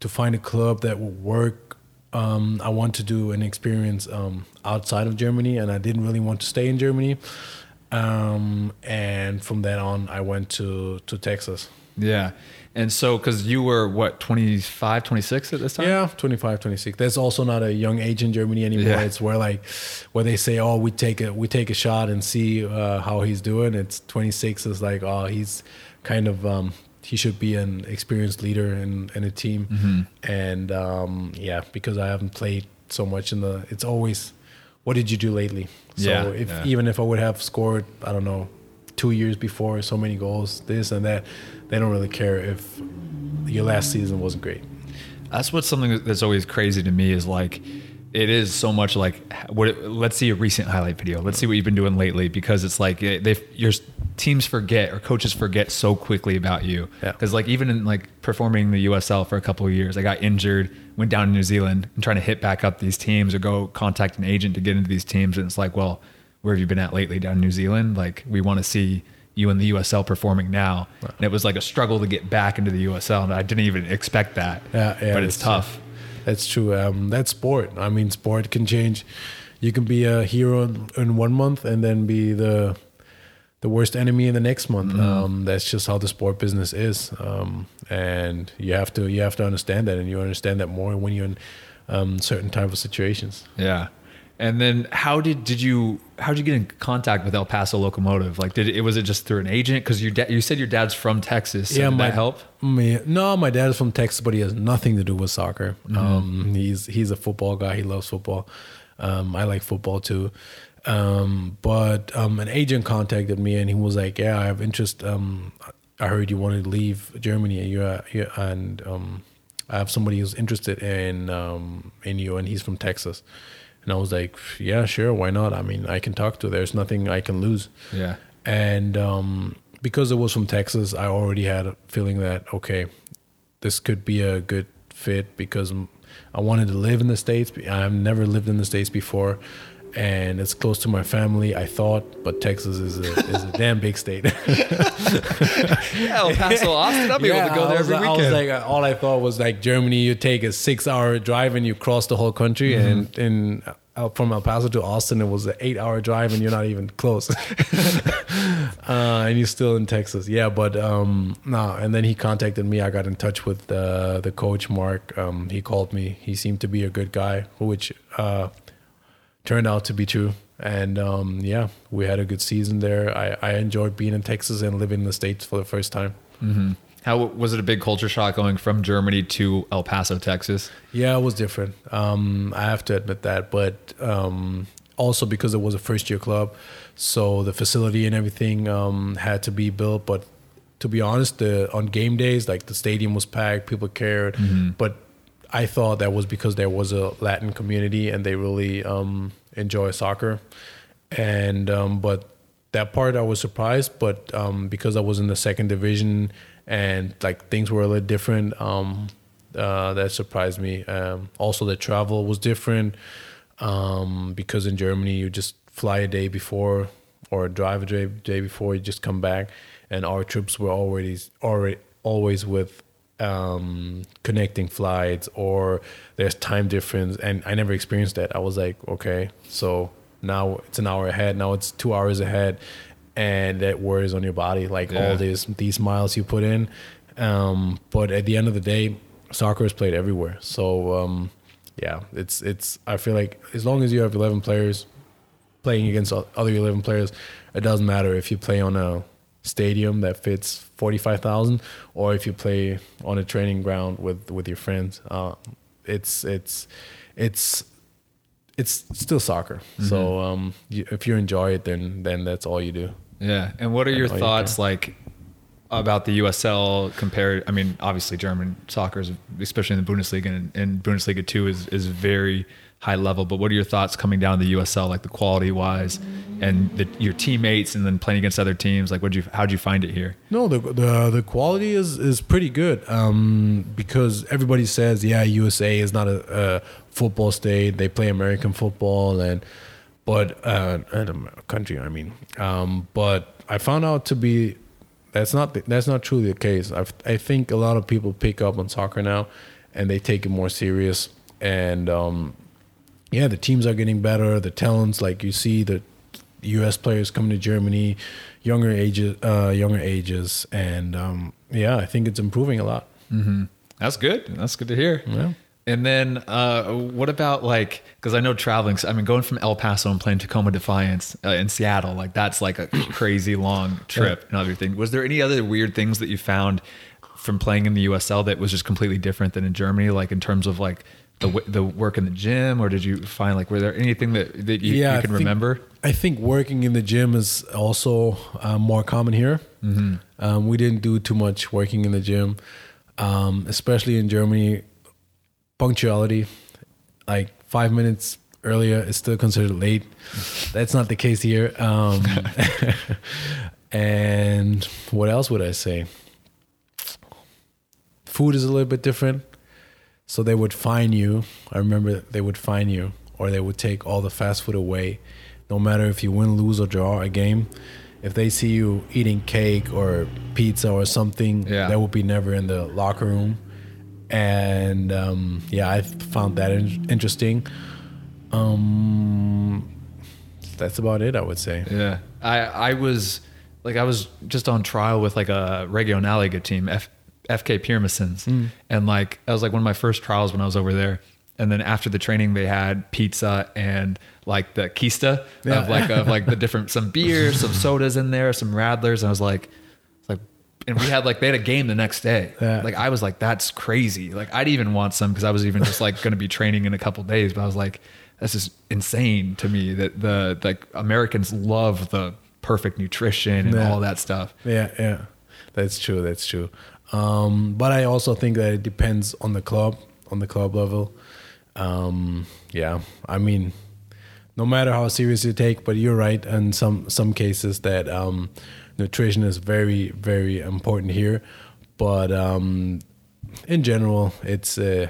to find a club that would work. Um, I want to do an experience um, outside of Germany, and I didn't really want to stay in Germany. Um, and from then on, I went to to Texas. Yeah, and so because you were what 25, 26 at this time. Yeah, 25, 26. That's also not a young age in Germany anymore. Yeah. It's where like where they say, "Oh, we take a we take a shot and see uh, how he's doing." It's 26 is like, "Oh, he's kind of um, he should be an experienced leader in, in a team." Mm-hmm. And um, yeah, because I haven't played so much in the it's always what did you do lately? So Yeah, if yeah. even if I would have scored, I don't know, 2 years before so many goals, this and that, they don't really care if your last season wasn't great. That's what's something that's always crazy to me is like it is so much like what let's see a recent highlight video let's see what you've been doing lately because it's like eh, they your teams forget or coaches forget so quickly about you Yeah. because like even in like performing the USL for a couple of years I got injured went down to New Zealand and trying to hit back up these teams or go contact an agent to get into these teams and it's like well where have you been at lately down in New Zealand like we want to see you in the USL performing now and it was like a struggle to get back into the USL and I didn't even expect that Yeah, yeah, but it's that's tough That's true. Um, that's sport. I mean, sport can change. You can be a hero in, in one month and then be the the worst enemy in the next month. Um, that's just how the sport business is, um, and you have to you have to understand that, and you understand that more when you're in um, certain type of situations. Yeah. And then how did did you how did you get in contact with El Paso Locomotive? Like did it was it just through an agent cuz your dad you said your dad's from Texas. So Yeah, my- that help? Me, no, my dad is from Texas, but he has nothing to do with soccer. Um, he's he's a football guy. He loves football. Um, I like football too. Um, but um, an agent contacted me and he was like, "Yeah, I have interest. Um, I heard you wanted to leave Germany and you you and um, I have somebody who's interested in um, in you, and he's from Texas." And I was like, "Yeah, sure, why not? I mean, I can talk to. There's nothing I can lose." Yeah. And um, because it was from Texas, I already had a feeling that okay, this could be a good fit because I wanted to live in the states. I've never lived in the states before, and it's close to my family. I thought, but Texas is a is a damn big state. <laughs> yeah, El Paso, Austin. I'll be Yeah, able to go there every I was weekend. like, all I thought was like Germany. You take a six-hour drive and you cross the whole country, Mm-hmm. and in from El Paso to Austin, it was an eight-hour drive, and you're not even close. <laughs> uh, and you're still in Texas, yeah. But um, no, and then he contacted me. I got in touch with uh, the coach Mark. Um, he called me. He seemed to be a good guy, which uh, turned out to be true. And um, yeah, we had a good season there. I, I enjoyed being in Texas and living in the states for the first time. How was it a big culture shock going from Germany to El Paso, Texas? Yeah, it was different. Um, I have to admit that, but um, also because it was a first year club, so the facility and everything um, had to be built. But to be honest, the on game days, like the stadium was packed, people cared. But I thought that was because there was a Latin community and they really um, enjoy soccer. And um, but that part I was surprised, but um, because I was in the second division and like things were a little different, um, uh, that surprised me. Um, also, the travel was different because in Germany you just fly a day before or drive a day, day before you just come back, and our trips were already already always with um, connecting flights or there's time difference, and I never experienced that. I was like, okay, so now it's an hour ahead, now it's two hours ahead, and that wears on your body like Yeah. all these these miles you put in. Um, but at the end of the day, soccer is played everywhere. So um, yeah, it's it's. I feel like as long as you have eleven players playing against other eleven players, it doesn't matter if you play on a stadium that fits forty five thousand or if you play on a training ground with with your friends. Uh, it's it's it's it's still soccer. So um, you, if you enjoy it, then then that's all you do. Yeah. And what are your all you thoughts like about the USL compared? I mean, obviously German soccer is, especially in the Bundesliga and, and Bundesliga two is, is very high level, but what are your thoughts coming down the USL, like the quality wise and the, your teammates and then playing against other teams? Like what you, how'd you find it here? No, the the the quality is is pretty good. Um, because everybody says, yeah, USA is not a, a football state. They play American football and but uh, and a country. I mean, um, but I found out to be that's not that's not truly the case. I I think a lot of people pick up on soccer now, and they take it more serious. And um, yeah, the teams are getting better. The talents, like you see, the U.S. players coming to Germany, younger ages, uh, younger ages, and um, yeah, I think it's improving a lot. That's good. That's good to hear. Yeah. And then, uh, what about like, because I know traveling, I mean, going from El Paso and playing Tacoma Defiance uh, in Seattle, like that's like a <clears throat> crazy long trip and everything. Was there any other weird things that you found from playing in the USL that was just completely different than in Germany, like in terms of like the the work in the gym, or did you find like were there anything that that you, you I can think- remember? I think working in the gym is also uh, more common here. Mm-hmm. Um, we didn't do too much working in the gym, um, especially in Germany. Punctuality, like five minutes earlier, is still considered late. That's not the case here. Um, <laughs> and what else would I say? Food is a little bit different. So they would fine you. I remember they would fine you, or they would take all the fast food away, no matter if you win, lose, or draw a game. If they see you eating cake or pizza or something, Yeah. that would be never in the locker room. And um, yeah, I found that in- interesting. Um, that's about it, I would say. Yeah, I I was like I was just on trial with like a Regionalliga team, F, FK Pyramidens, mm. and like that was like one of my first trials when I was over there. And then after the training, they had pizza and like the kista Yeah. of like of <laughs> like the different some beers, some sodas in there, some radlers, and I was like, like, and we had like they had a game the next day. Yeah. Like I was like, that's crazy. Like I'd even want some because I was even just like going to be training in a couple days, but I was like, this is insane to me that the like Americans love the perfect nutrition and Yeah. all that stuff. Yeah, yeah, that's true. That's true. Um, but I also think that it depends on the club, on the club level. Um, yeah, I mean, no matter how serious you take, but you're right in some some cases that um, nutrition is very very important here. But um, in general, it's uh,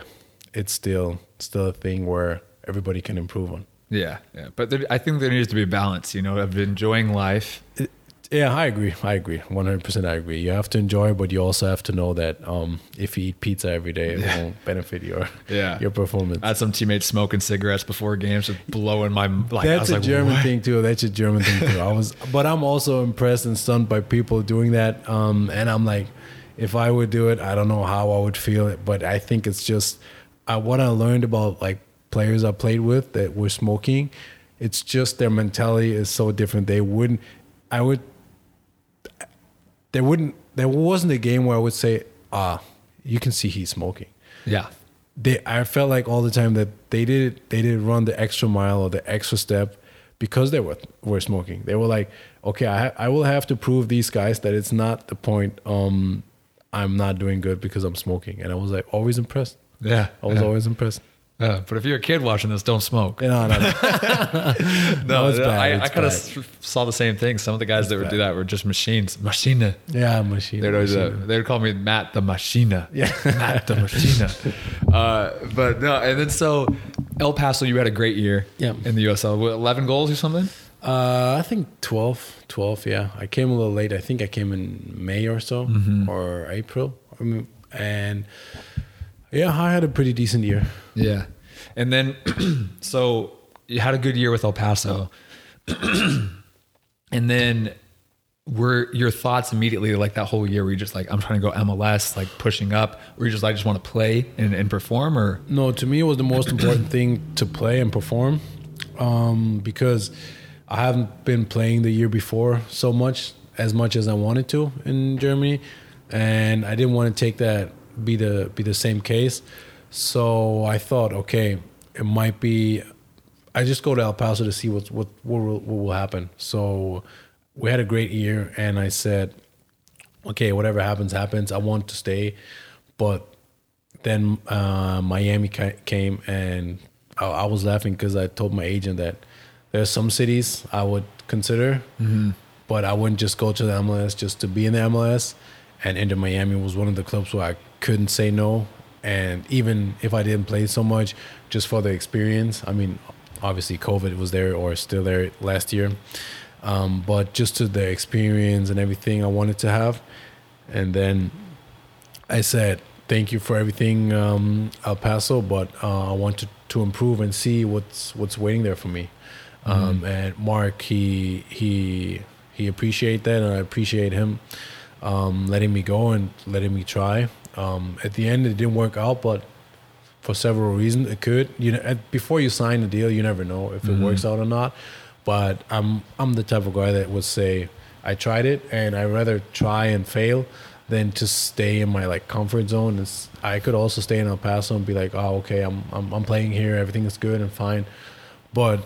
it's still still a thing where everybody can improve on. Yeah, yeah. But there, I think there needs to be a balance, you know, of enjoying life. It, yeah, I agree. I agree. 100% I agree. You have to enjoy, but you also have to know that um, if you eat pizza every day, it Yeah. won't benefit your Yeah. your performance. I had some teammates smoking cigarettes before games, just blowing my like. That's a like, German "What?" thing too. That's a German thing too. I was, but I'm also impressed and stunned by people doing that. Um, and I'm like, if I would do it, I don't know how I would feel. It, but I think it's just uh, what I learned about like players I played with that were smoking. It's just their mentality is so different. They wouldn't. I would. There wouldn't. There wasn't a game where I would say, ah, you can see he's smoking Yeah, they I felt like all the time that they did they did run the extra mile or the extra step because they were were smoking. They were like, okay, I ha- I will have to prove these guys that it's not the point. Um, I'm not doing good because I'm smoking, and I was like always impressed. yeah. I was yeah. always impressed. Yeah, but if you're a kid watching this, don't smoke. No, no, no. <laughs> No, it's bad, I, I it's kind of saw the same thing. Some of the guys that would do that were just machines. Machine. yeah, machine. They'd always uh, they'd call me Matt the Machina. Yeah. <laughs> Matt the Machina. Uh, but no, and then so El Paso, you had a great year. Yeah. In the USL, What, eleven goals or something. Uh, I think 12, 12, yeah. I came a little late. I think I came in May or so Mm-hmm. or April. I mean, and yeah, I had a pretty decent year. Yeah. And then, <clears throat> so you had a good year with El Paso. <clears throat> and then were your thoughts immediately like that whole year were you just like, I'm trying to go MLS, like pushing up, or you just like, just want to play and, and perform or? No, to me, it was the most important thing to play and perform um, because I haven't been playing the year before so much as much as I wanted to in Germany, and I didn't want to take that be the be the same case. So I thought, okay, it might be. I just go to El Paso to see what's, what what will, what will happen. So we had a great year, and I said, okay, whatever happens, happens. I want to stay, but then uh, Miami ca- came and I, I was laughing because I told my agent that there's some cities I would consider, but I wouldn't just go to the MLS just to be in the MLS. And Inter Miami was one of the clubs where I couldn't say no. And even if I didn't play so much, just for the experience, I mean, obviously COVID was there or still there last year, um, but just to the experience and everything I wanted to have. And then I said, "Thank you for everything, um, El Paso, but uh, I want to, to improve and see what's what's waiting there for me." Um, and Mark, he he he appreciate that, and I appreciate him um, letting me go and letting me try. Um, at the end, it didn't work out, but for several reasons, it could. You know, at, before you sign the deal, you never know if it works out or not. But I'm I'm the type of guy that would say I tried it, and I rather try and fail than to stay in my like comfort zone. It's, I could also stay in El Paso and be like, oh, okay, I'm I'm, I'm playing here, everything is good and fine. But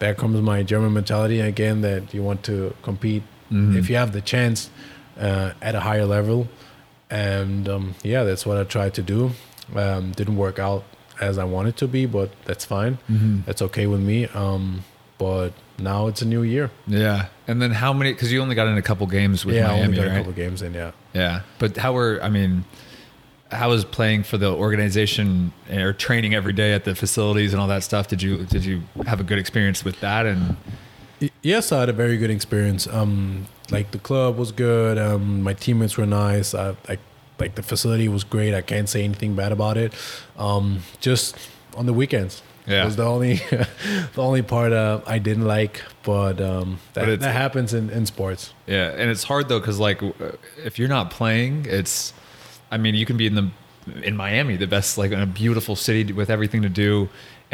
there comes my German mentality again that you want to compete if you have the chance uh, at a higher level. And um, yeah, that's what I tried to do. Um, didn't work out as I wanted to be, but that's fine. That's okay with me. Um, but now it's a new year. Yeah. And then how many, cause you only got in a couple games with yeah, I Miami, only got right? a couple games in. Yeah. Yeah. But how were, I mean, how was playing for the organization or training every day at the facilities and all that stuff? Did you, did you have a good experience with that? And Yes, I had a very good experience. Um, like the club was good. Um, my teammates were nice. I, I like the facility was great. I can't say anything bad about it. Um, just on the weekends. Yeah. was the only <laughs> the only part uh, I didn't like, but um, that, But that happens in, in sports. Yeah, and it's hard though because like if you're not playing, it's. I mean, you can be in the in Miami, the best like in a beautiful city with everything to do,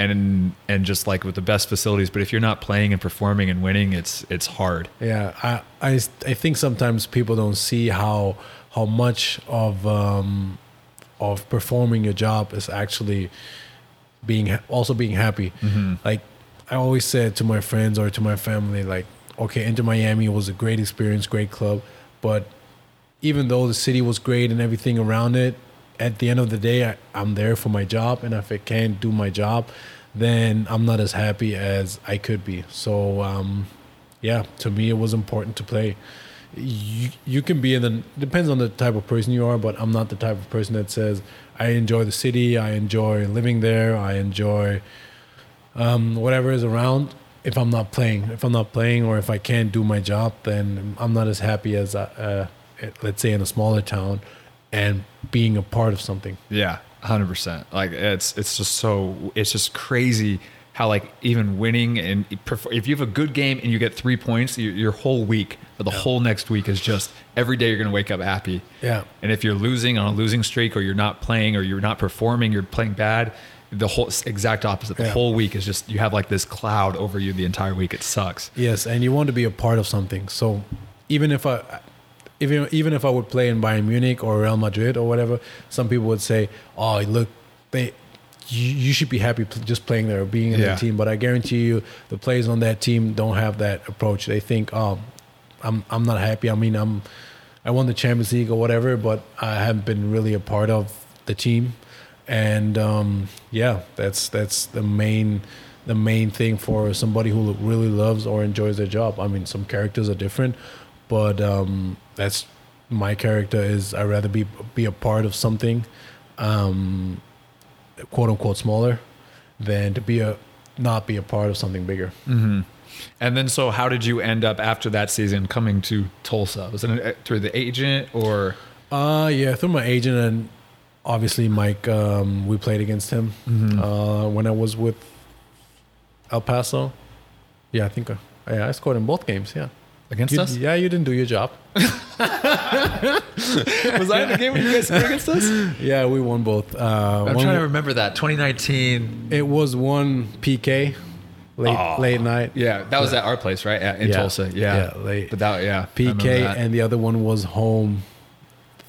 and and just like with the best facilities. But if you're not playing and performing and winning, it's it's hard. Yeah, I, I, I think sometimes people don't see how how much of um, of performing your job is actually being also being happy. Like I always said to my friends or to my family, like, okay, Inter Miami was a great experience, great club, but even though the city was great and everything around it, at the end of the day, I, I'm there for my job, and if I can't do my job, then I'm not as happy as I could be. So, um, yeah, to me, it was important to play. You, you can be in the depends on the type of person you are, but I'm not the type of person that says I enjoy the city, I enjoy living there, I enjoy um, whatever is around. If I'm not playing, if I'm not playing, or if I can't do my job, then I'm not as happy as uh, let's say in a smaller town, and being a part of something. Yeah, hundred percent. Like it's it's just so it's just crazy how like even winning and if you have a good game and you get three points, your, your whole week or the yeah. whole next week is just every day you're gonna wake up happy. Yeah. And if you're losing on a losing streak or you're not playing or you're not performing, you're playing bad, the whole exact opposite. The yeah. whole week is just you have like this cloud over you the entire week. It sucks. Yes, and you want to be a part of something. So even if I even even if I would play in Bayern Munich or Real Madrid or whatever, some people would say, "Oh, look, they." You, you should be happy just playing there, or being in yeah. the team. But I guarantee you, the players on that team don't have that approach. They think, "Oh, I'm I'm not happy. I mean, I'm I won the Champions League or whatever, but I haven't been really a part of the team." and um, yeah, that's that's the main the main thing for somebody who really loves or enjoys their job. I mean, some characters are different, but um, that's my character is I'd rather be be a part of something, um, quote unquote smaller, than to be a not be a part of something bigger. Mm-hmm. And then, so how did you end up after that season coming to Tulsa? Was it through the agent or? Uh, yeah, through my agent and obviously Mike. Um, we played against him mm-hmm. uh, when I was with El Paso. Yeah, I think. Uh, yeah, I scored in both games. Yeah. Against you, us? Yeah, you didn't do your job. <laughs> <laughs> was I in the game when you guys scored against us? Yeah, we won both. Uh, I'm trying to remember that 2019. It was one PK late oh, late night. Yeah, that was at our place, right? In yeah, Tulsa. Yeah. yeah, late. But that yeah, PK and the other one was home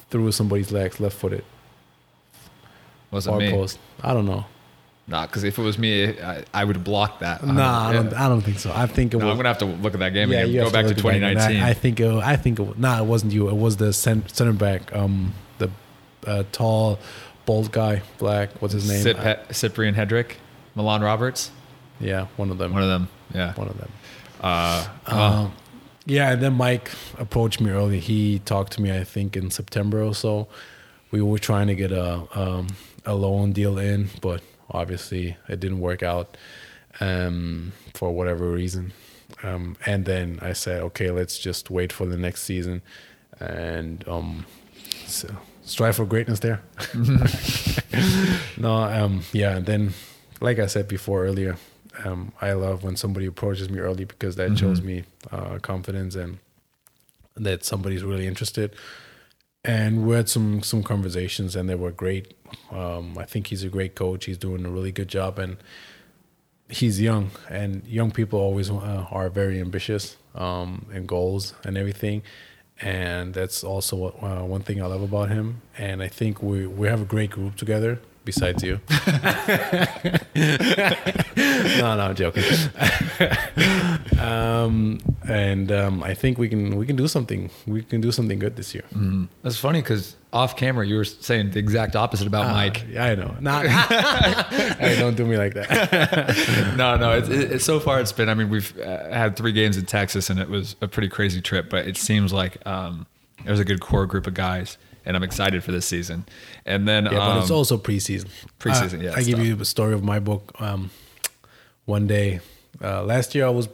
through somebody's legs, left footed. Was it me? Post. I don't know. Nah, because if it was me, I, I would block that. Nah, I don't, I don't think so. I think it no, was. I'm gonna have to look at that game yeah, again. Go back to, to 2019. I, I, think it. I think it. Nah, it wasn't you. It was the center back. Um, the uh, tall, bald guy, black. What's his name? Cip- Cyprian Hedrick, Milan Roberts. Yeah, one of them. One of them. Yeah, one of them. Uh, um, yeah, and then Mike approached me early. He talked to me, I think, in September or so. We were trying to get a um, a loan deal in, but obviously it didn't work out um, for whatever reason. Um, and then I said, okay, let's just wait for the next season and um, so strive for greatness there. <laughs> no, um, yeah. And then, like I said before earlier, um, I love when somebody approaches me early because that mm-hmm. shows me uh, confidence and that somebody's really interested and we had some some conversations and they were great. Um, i think he's a great coach. He's doing a really good job and he's young and young people always uh, are very ambitious um, and goals and everything. And that's also what, uh, one thing i love about him. And i think we we have a great group together besides you. <laughs> no, no, I'm joking. <laughs> um, and um, I think we can we can do something. We can do something good this year. Mm. That's funny because off camera you were saying the exact opposite about uh, Mike. Yeah, I know. <laughs> Not. hey, don't do me like that. no, no. It's, it's, so far it's been. I mean, we've uh, had three games in Texas, and it was a pretty crazy trip. But it seems like um, there's a good core group of guys and I'm excited for this season. And then, yeah, um, but it's um, also preseason. Preseason, yeah. I give you a story of my book. Um, one day, uh, last year I was,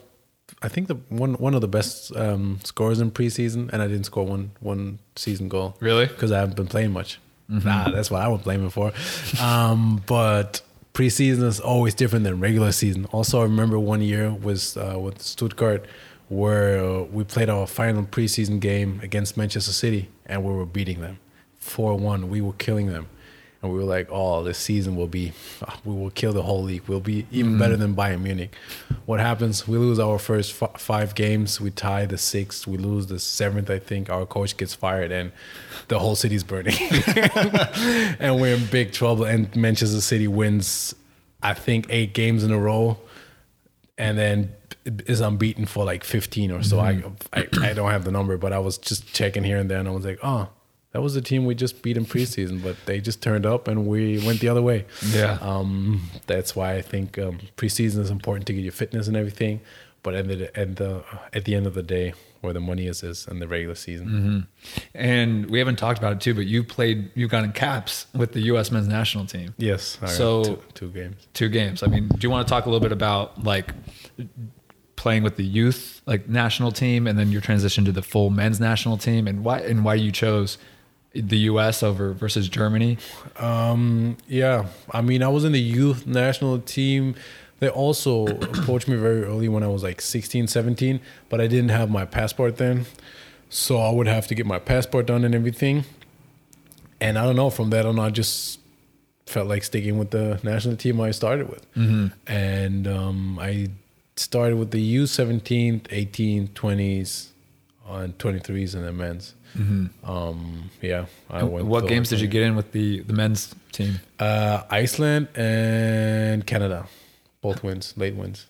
I think the one one of the best um, scorers in preseason, and I didn't score one one season goal. Really? Because I haven't been playing much. Mm-hmm. Nah, that's what I would blame him for. <laughs> Um, but preseason is always different than regular season. Also, I remember one year was uh, with Stuttgart where we played our final preseason game against Manchester City and we were beating them. 4-1 we were killing them. And we were like oh this season will be <laughs> we will kill the whole league. We'll be even mm-hmm. better than Bayern Munich. What happens? We lose our first f- five games. We tie the sixth. We lose the seventh I think. Our coach gets fired and the whole city's burning. <laughs> And we're in big trouble and Manchester City wins I think eight games in a row. And then is unbeaten for like 15 or so. Mm-hmm. I, I I don't have the number, but I was just checking here and there, and I was like, oh, that was the team we just beat in preseason, but they just turned up and we went the other way. Yeah. Um, that's why I think um, preseason is important to get your fitness and everything. But at the, at the at the end of the day, where the money is is in the regular season. Mm-hmm. And we haven't talked about it too, but you played, you got in caps with the U.S. men's national team. Yes. So- two, two games. Two games. I mean, do you want to talk a little bit about like playing with the youth like national team, and then your transition to the full men's national team, and why and why you chose the U.S. over versus Germany? Um, yeah, I mean, I was in the youth national team. They also <coughs> approached me very early when I was like 16, 17, but I didn't have my passport then. So I would have to get my passport done and everything. And I don't know, from that on, I just felt like sticking with the national team I started with. And um, I started with the U17, 18, 20s, and 23s, and then men's. Um, yeah. I went what games did you get in with the the men's team? uh, Iceland and Canada, both wins, late wins.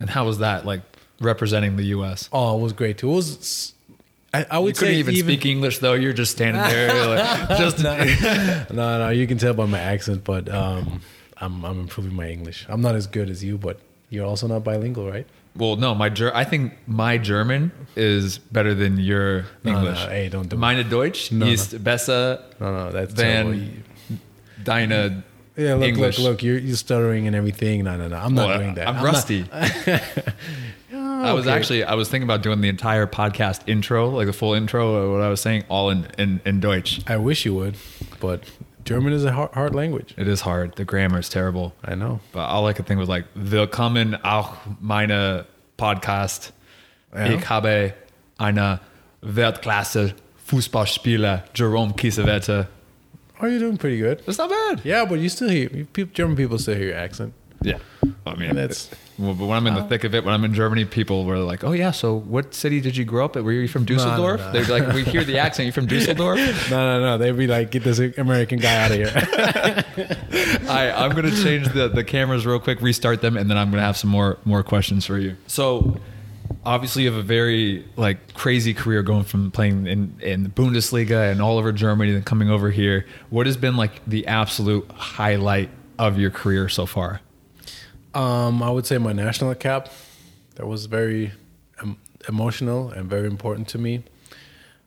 And how was that like representing the U.S.? Oh, it was great too. It was, I, I would You couldn't say even, speak English though. You're just standing there, like, <laughs> just <laughs> no, no, you can tell by my accent, but um, I'm I'm improving my English. I'm not as good as you, but you're also not bilingual, right? Well, no, my Ger- I think my German is better than your No, no, English. hey, don't do it. Meine Deutsch No, no. besser No, no, that's than deine Yeah, look, English. look, look. You're you're stuttering and everything. No, no, no. I'm not Well, doing that. I'm, not- rusty. <laughs> Oh, I was okay. actually I was thinking about doing the entire podcast intro, like the full intro of what I was saying, all in in, in Deutsch. I wish you would, but German is a hard, hard language. It is hard. The grammar is terrible. I know. But all I could think was like, willkommen auch meine Podcast. Ja. Ich habe eine Weltklasse Fußballspieler, Jerome Kiesewetter. Oh, you're doing pretty good. That's not bad. Yeah, but you still hear you- people, German people still hear your accent. Yeah. I mean, And that's- well, when I'm in the oh. thick of it, when I'm in Germany, people were like, "Oh yeah, so what city did you grow up at? Were you from Dusseldorf?" no. They'd be like, "We hear the accent. You from <laughs> Dusseldorf?" No, no, no. They'd be like, get this American guy out of here. <laughs> I, I'm gonna change the, the cameras real quick, restart them, and then I'm gonna have some more more questions for you. So, obviously, you have a very like crazy career going from playing in in the Bundesliga and all over Germany, then coming over here. What has been like the absolute highlight of your career so far? Um, I would say my national cap. That was very um, emotional and very important to me.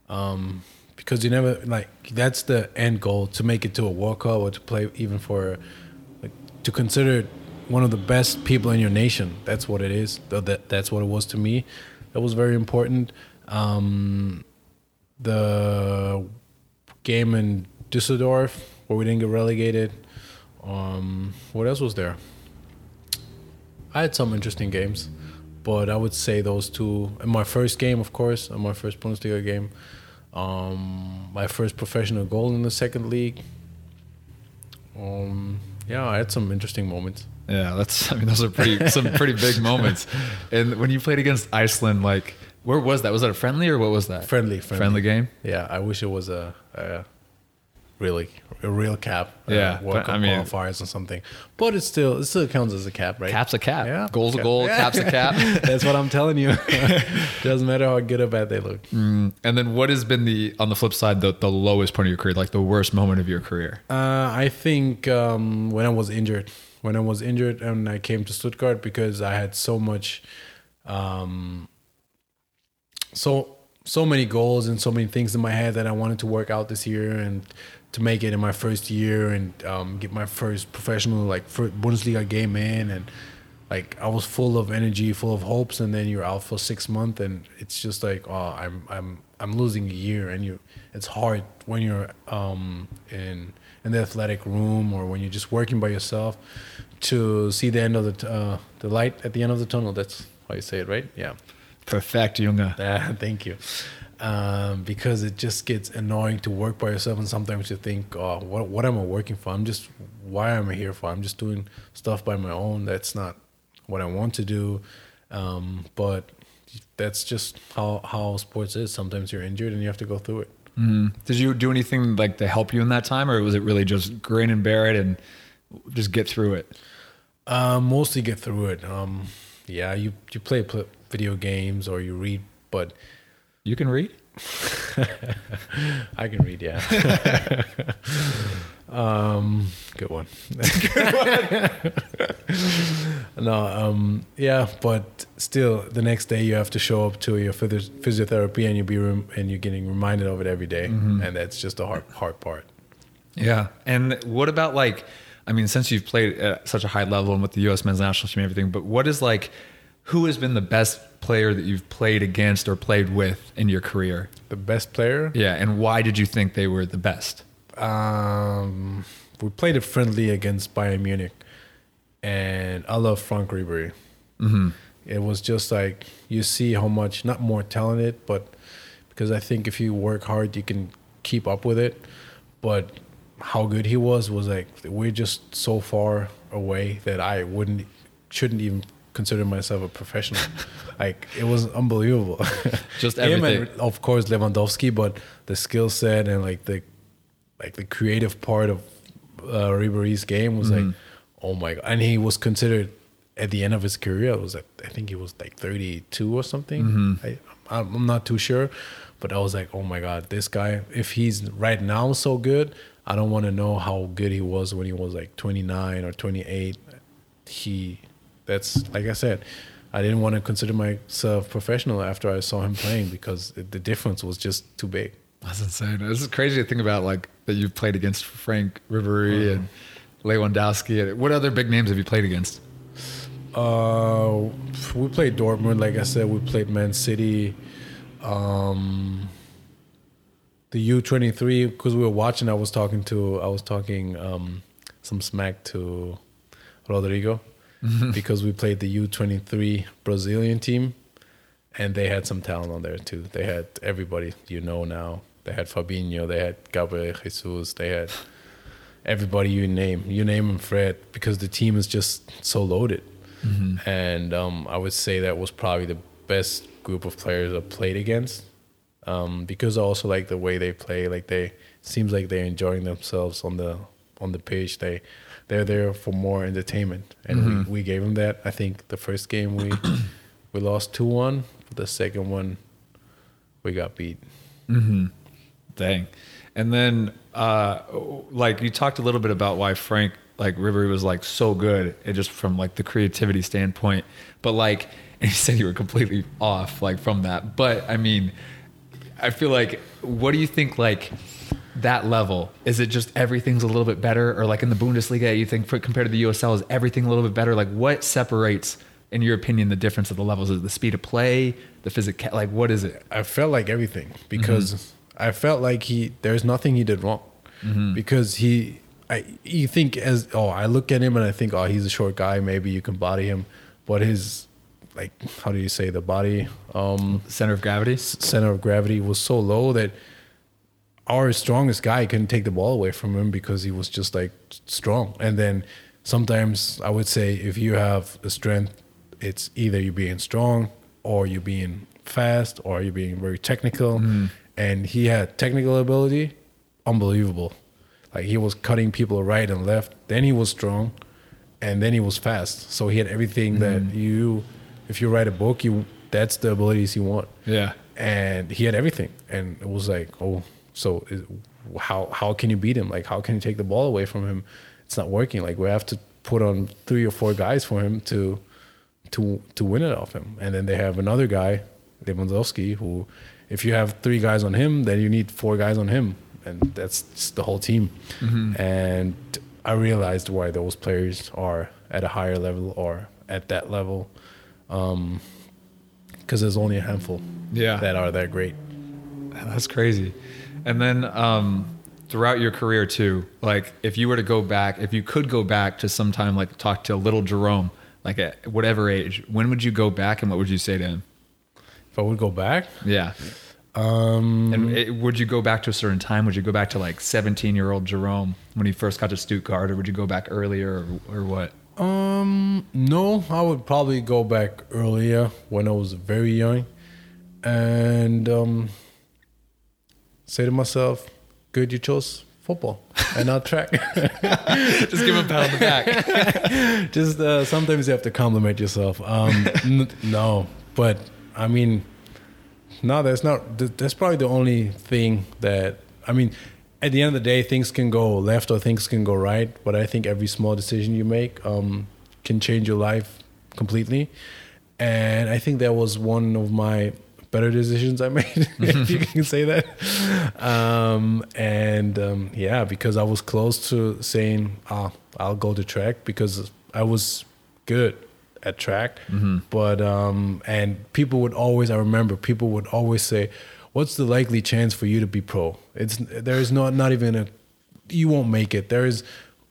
Um, because you never like that's the end goal to make it to a World Cup or to play even for like to consider one of the best people in your nation. That's what it is. That that's what it was to me. That was very important. Um, the game in Düsseldorf where we didn't get relegated. Um, what else was there? I had some interesting games, but I would say those two. And my first game, of course, and my first Bundesliga game. Um, my first professional goal in the second league. Um, yeah, I had some interesting moments. Yeah, that's. I mean, those are pretty some pretty big <laughs> moments. And when you played against Iceland, like where was that? Was that a friendly or what was that? Friendly, friendly, friendly. game. Yeah, I wish it was a, a really a real cap. uh, Yeah, World but, Cup I mean- qualifiers or something. But it still it still counts as a cap, right? Cap's a cap. Yeah. Goal's a Cap. goal. Cap's a cap. <laughs> That's what I'm telling you. <laughs> Doesn't matter how good or bad they look. And then what has been the on the flip side the the lowest point of your career, like the worst moment of your career? Uh, I think um, when I was injured, when I was injured and I came to Stuttgart because I had so much, um, so so many goals and so many things in my head that I wanted to work out this year and to make it in my first year and um, get my first professional like first Bundesliga game in and like I was full of energy, full of hopes, and then you're out for six months and it's just like oh I'm I'm I'm losing a year and you it's hard when you're um, in in the athletic room or when you're just working by yourself to see the end of the t- uh, the light at the end of the tunnel. That's how you say it, right? Yeah. Perfect, Junge. Ah, <laughs> thank you. Um, because it just gets annoying to work by yourself, and sometimes you think, "Oh, what what am I working for? I'm just why am I here for? I'm just doing stuff by my own. That's not what I want to do." Um, but that's just how how sports is. Sometimes you're injured and you have to go through it. Did you do anything like to help you in that time, or was it really just grin and bear it and just get through it? Uh, mostly get through it. Um, yeah, you you play pl- video games or you read, but You can read? <laughs> I can read. Yeah. <laughs> um, <laughs> good one. no, um, yeah, but still, the next day you have to show up to your physiotherapy and you be rem- and you're getting reminded of it every day. and that's just the hard hard part. Yeah. And what about like, I mean, since you've played at such a high level and with the U.S. men's national team and everything, but what is like, who has been the best player that you've played against or played with in your career? The best player. Yeah. And why did you think they were the best? Um, we played a friendly against Bayern Munich, and I love Franck Ribéry. Mm-hmm. It was just like you see how much not more talented, but because I think if you work hard, you can keep up with it. But how good he was was like we're just so far away that I wouldn't shouldn't even consider myself a professional. <laughs> like it was unbelievable. <laughs> Just Him everything. and of course Lewandowski, but the skill set and like the like the creative part of uh, Ribéry's game was like, oh my god! And he was considered at the end of his career. It was like I think he was like 32 or something. I, I'm not too sure, but I was like, oh my god, this guy! If he's right now so good, I don't want to know how good he was when he was like 29 or 28. He, that's like I said. I didn't want to consider myself professional after I saw him playing because it, the difference was just too big. That's insane. This is crazy to think about, like that you've played against Franck Ribéry and Lewandowski. And what other big names have you played against? Uh, we played Dortmund. Like I said, we played Man City. Um, the U twenty three because we were watching. I was talking to. I was talking um, some smack to Rodrigo <laughs> because we played the U twenty three Brazilian team, and they had some talent on there too. They had everybody you know now. They had Fabinho. They had Gabriel Jesus. They had everybody you name. You name them, Fred, because the team is just so loaded. And um, I would say that was probably the best group of players I played against. Um, because I also like the way they play. Like they seems like they're enjoying themselves on the on the pitch. They they're there for more entertainment, and we, we gave them that. I think the first game we <coughs> we lost two one. The second one we got beat. Dang. And then, uh, like you talked a little bit about why Franck, like Ribéry was like so good, it just from like the creativity standpoint. But like, <laughs> and you said you were completely off like from that. But I mean, I feel like, what do you think like that level? Is it just everything's a little bit better, or like in the Bundesliga, you think for, compared to the USL, is everything a little bit better? Like, what separates, in your opinion, the difference of the levels? Is it the speed of play, the physical? Like, what is it? I felt like everything because I felt like he there's nothing he did wrong because he I you think as oh I look at him and I think oh he's a short guy maybe you can body him but his like how do you say the body um Center of gravity. center of gravity was so low that our strongest guy couldn't take the ball away from him because he was just like strong. And then sometimes I would say if you have a strength, it's either you being strong or you being fast or you being very technical. Mm-hmm. And he had technical ability, unbelievable. Like he was cutting people right and left. Then he was strong, and then he was fast. So he had everything that mm-hmm. you, if you write a book, you that's the abilities you want Yeah. and he had everything and it was like oh so is, how how can you beat him? Like how can you take the ball away from him? It's not working. Like we have to put on three or four guys for him to to to win it off him. And then they have another guy Lewandowski who if you have three guys on him then you need four guys on him. And that's the whole team. Mm-hmm. And I realized why those players are at a higher level or at that level um, because there's only a handful Yeah. that are that great. That's crazy. And then um, throughout your career too, like if you were to go back, if you could go back to sometime like talk to little Jerome, like at whatever age, when would you go back and what would you say to him? If I would go back, Yeah. um, And it, would you go back to a certain time? Would you go back to like 17 year old Jerome when he first got to Stuttgart or would you go back earlier or, or what? um, no, I would probably go back earlier when I was very young, and um, say to myself, "Good, you chose football." and not track. <laughs> Just give him a pat on the back. <laughs> Just uh, sometimes you have to compliment yourself. Um, <laughs> n- no, but I mean, no, that's not. That's probably the only thing that I mean. At the end of the day, things can go left or things can go right. But I think every small decision you make um, can change your life completely. And I think that was one of my better decisions I made, <laughs> if you can say that. Um, and um, yeah, because I was close to saying, ah, I'll go to track because I was good at track. But, um, and people would always, I remember, people would always say, what's the likely chance for you to be pro? It's, there is not, not even a, you won't make it. There is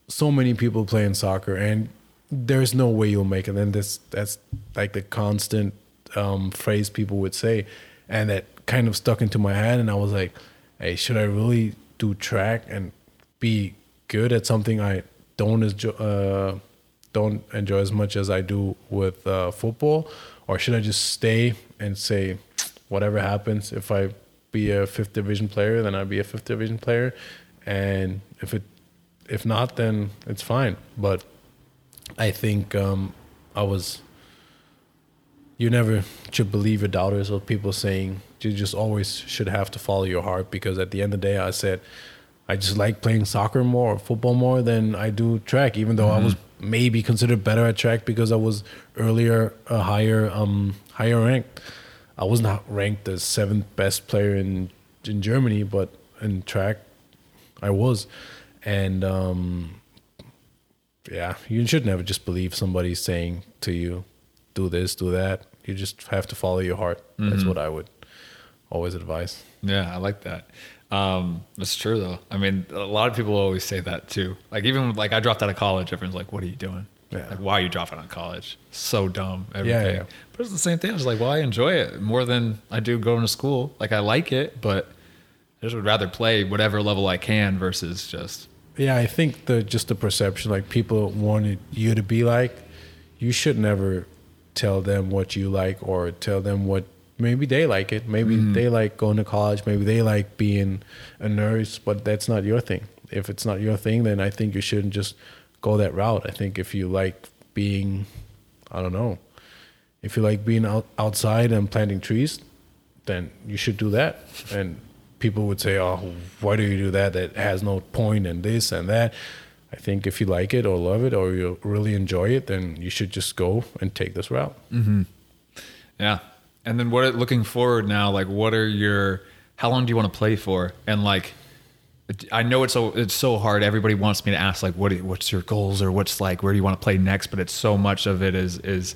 so many people playing soccer and there's no way you'll make it. And that's, that's like the constant um, phrase people would say. And that kind of stuck into my head. And I was like, hey, should I really do track and be good at something I don't enjoy, uh, don't enjoy as much as I do with uh, football? Or should I just stay and say, whatever happens, if I be a fifth division player, then I'll be a fifth division player. And if it, if not, then it's fine. But I think um, I was you never should believe your doubters or people saying you just always should have to follow your heart because at the end of the day I said I just like playing soccer more or football more than I do track even though I was maybe considered better at track because I was earlier a higher um higher ranked. I was not ranked the seventh best player in in Germany but in track I was. And um yeah, you should never just believe somebody saying to you, do this, do that. You just have to follow your heart. That's what I would always advise. Yeah, I like that. Um, that's true though. I mean, a lot of people always say that too. Like even like I dropped out of college, everyone's like, "What are you doing? Yeah. Like, why are you dropping out of college? So dumb." Yeah, yeah. But it's the same thing. I was like, "Well, I enjoy it more than I do going to school. Like I like it, but I just would rather play whatever level I can versus just Yeah, I think the just the perception, like people wanted you to be like, you should never tell them what you like or tell them what maybe they like it. Maybe mm-hmm. they like going to college. Maybe they like being a nurse, but that's not your thing. If it's not your thing, then I think you shouldn't just go that route. I think if you like being, I don't know, if you like being out, outside and planting trees, then you should do that. And people would say, "Oh, why do you do that? That has no point and this and that." I think if you like it or love it or you really enjoy it, then you should just go and take this route. Mm-hmm. Yeah. And then what looking forward now, like what are your how long do you want to play for? And like I know it's so it's so hard. Everybody wants me to ask like what what's your goals or what's like where do you want to play next, but it's so much of it is is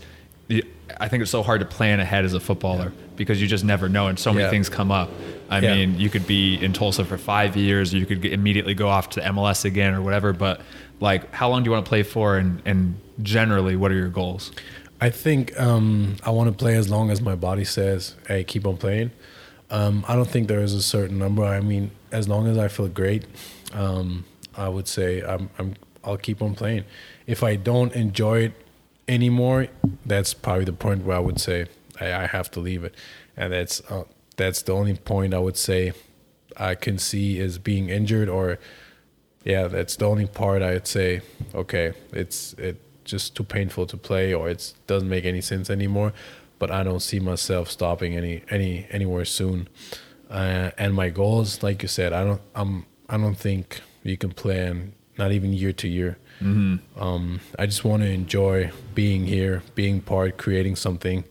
I think it's so hard to plan ahead as a footballer because you just never know and so many Yeah. things come up. I Yeah. mean, you could be in Tulsa for 5 years, or you could immediately go off to MLS again or whatever, but like how long do you want to play for and and generally what are your goals? I think um, I want to play as long as my body says, "Hey, keep on playing." Um, I don't think there is a certain number. I mean, as long as I feel great, um, I would say I'm, I'm I'll keep on playing. If I don't enjoy it anymore, that's probably the point where I would say I, I have to leave it, and that's uh, that's the only point I would say I can see is being injured or yeah, that's the only part I'd say. Okay, it's it just too painful to play, or it doesn't make any sense anymore. But I don't see myself stopping any any anywhere soon. Uh, and my goals, like you said, I don't I'm I don't think you can plan not even year to year. Um, I just want to enjoy being here, being part, creating something,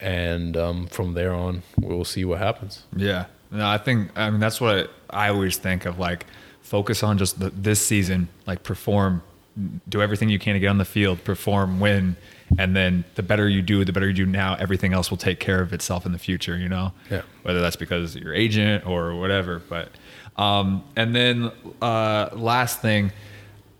and um, from there on, we'll see what happens. Yeah. No, I think I mean that's what I always think of like focus on just the, this season, like perform, do everything you can to get on the field, perform, win, and then the better you do, the better you do now, everything else will take care of itself in the future, you know? Yeah. Whether that's because your agent or whatever, but um and then uh last thing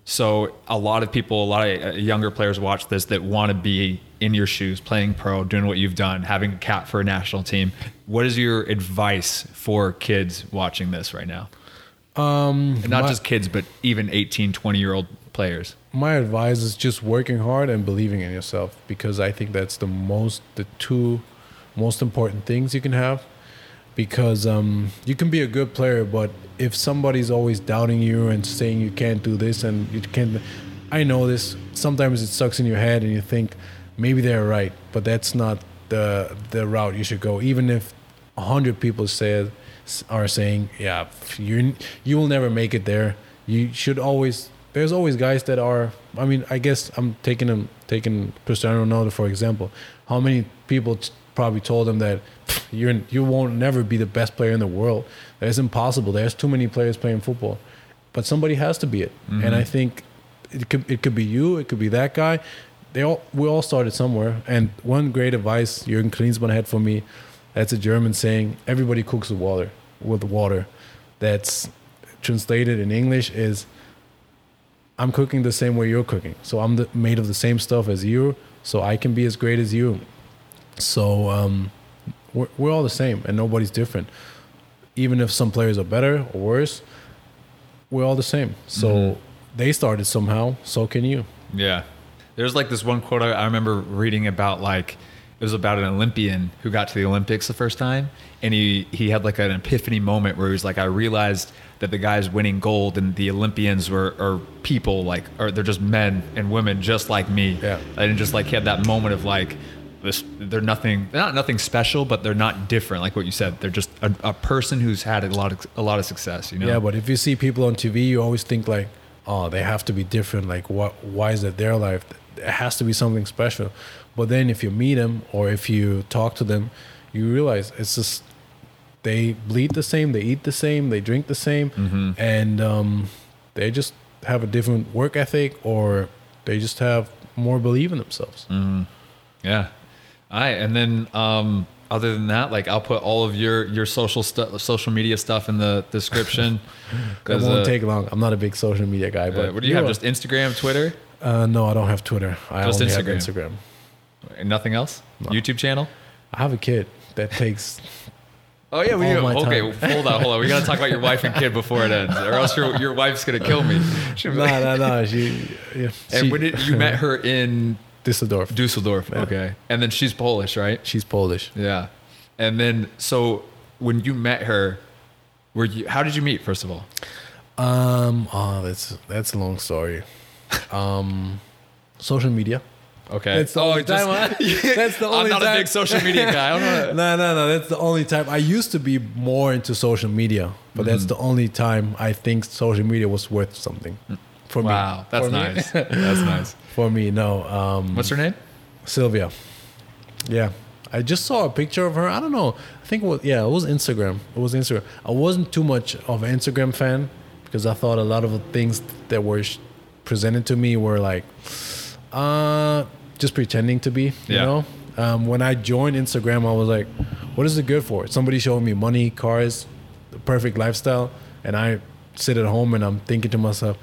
so a lot of people, a lot of uh, younger players watch this that want to be in your shoes, playing pro, doing what you've done, having a cap for a national team. What is your advice for kids watching this right now? Um, And not my- just kids, but even 18, 20 year old players. my advice is just working hard and believing in yourself because I think that's the most the two most important things you can have because um, you can be a good player, but if somebody's always doubting you and saying you can't do this and you can't, I know this. Sometimes it sucks in your head and you think maybe they're right, but that's not the the route you should go. Even if hundred people said are saying, yeah, you you will never make it there. You should always. There's always guys that are. I mean, I guess I'm taking him taking Cristiano Ronaldo for example. How many people probably told him that you're you won't never be the best player in the world. That's impossible. There's too many players playing football, but somebody has to be it. Mm-hmm. And I think it could it could be you. It could be that guy. They all we all started somewhere. And one great advice Jürgen Klinsmann had for me. That's a German saying. Everybody cooks with water. With water. That's translated in English is I'm cooking the same way you're cooking. So I'm the, made of the same stuff as you, so I can be as great as you. So um, we're, we're all the same, and nobody's different. Even if some players are better or worse, we're all the same. So mm-hmm. they started somehow, so can you. Yeah. There's like this one quote I remember reading about like it was about an Olympian who got to the Olympics the first time, and he he had like an epiphany moment where he was like, I realized that the guys winning gold and the Olympians were are people like, or they're just men and women just like me. Yeah, and just like he had that moment of like, this they're nothing they're not nothing special but they're not different. Like what you said they're just a, a, person who's had a lot of a lot of success you know? Yeah but if you see people on tv you always think like oh they have to be different. Like what why is it their life? It has to be something special. But then if you meet them or if you talk to them you realize it's just they bleed the same they eat the same they drink the same mm-hmm. and um, they just have a different work ethic or they just have more belief in themselves. Mm-hmm. yeah all right, and then um, other than that, like I'll put all of your your social stuff, social media stuff in the description. <laughs> that won't uh, take long. I'm not a big social media guy, but uh, what do you, have? Just Instagram, Twitter? Uh, no, I don't have Twitter. I just only Instagram. have Instagram. And nothing else? No. YouTube channel? I have a kid that takes. <laughs> Oh yeah, we okay. hold on, hold on. We gotta talk about your wife and kid before it ends, or else your your wife's gonna kill me. no, no, no. She. Yeah, and she, when did you met her in Düsseldorf. Dusseldorf. Yeah. Okay. And then she's Polish, right? She's Polish. Yeah. And then so when you met her, were you how did you meet first of all? Um oh that's that's a long story. <laughs> Um social media. Okay. That's the oh, only just, time. I, <laughs> that's the only I'm not time. a big social media guy. I don't know. <laughs> no, no, no. That's the only time. I used to be more into social media, but mm-hmm. that's the only time I think social media was worth something for wow, me. Wow, that's for nice. <laughs> that's nice for me. No. Um, What's her name? Sylvia. Yeah. I just saw a picture of her. I don't know. I think it was yeah, it was Instagram. It was Instagram. I wasn't too much of an Instagram fan because I thought a lot of the things that were presented to me were like uh just pretending to be, you yeah. know? Um, when I joined Instagram, I was like, what is it good for? Somebody showing me money, cars, the perfect lifestyle, and I sit at home and I'm thinking to myself,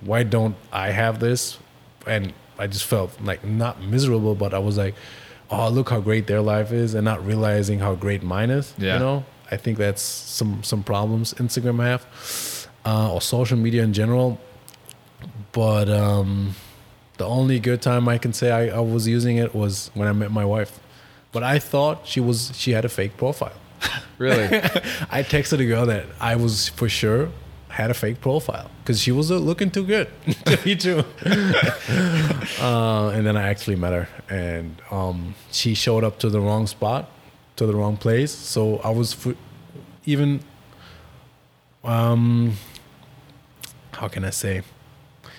why don't I have this? and I just felt like not miserable, but I was like, oh, look how great their life is, and not realizing how great mine is. Yeah. You know, I think that's some some problems Instagram have, uh, or social media in general. But um, the only good time I can say I, I was using it was when I met my wife. But I thought she was she had a fake profile. <laughs> really? <laughs> I texted a girl that I was for sure had a fake profile because she was uh, looking too good <laughs> to be true. <laughs> uh, and then I actually met her, and um, she showed up to the wrong spot, to the wrong place. So I was f- even, um, how can I say?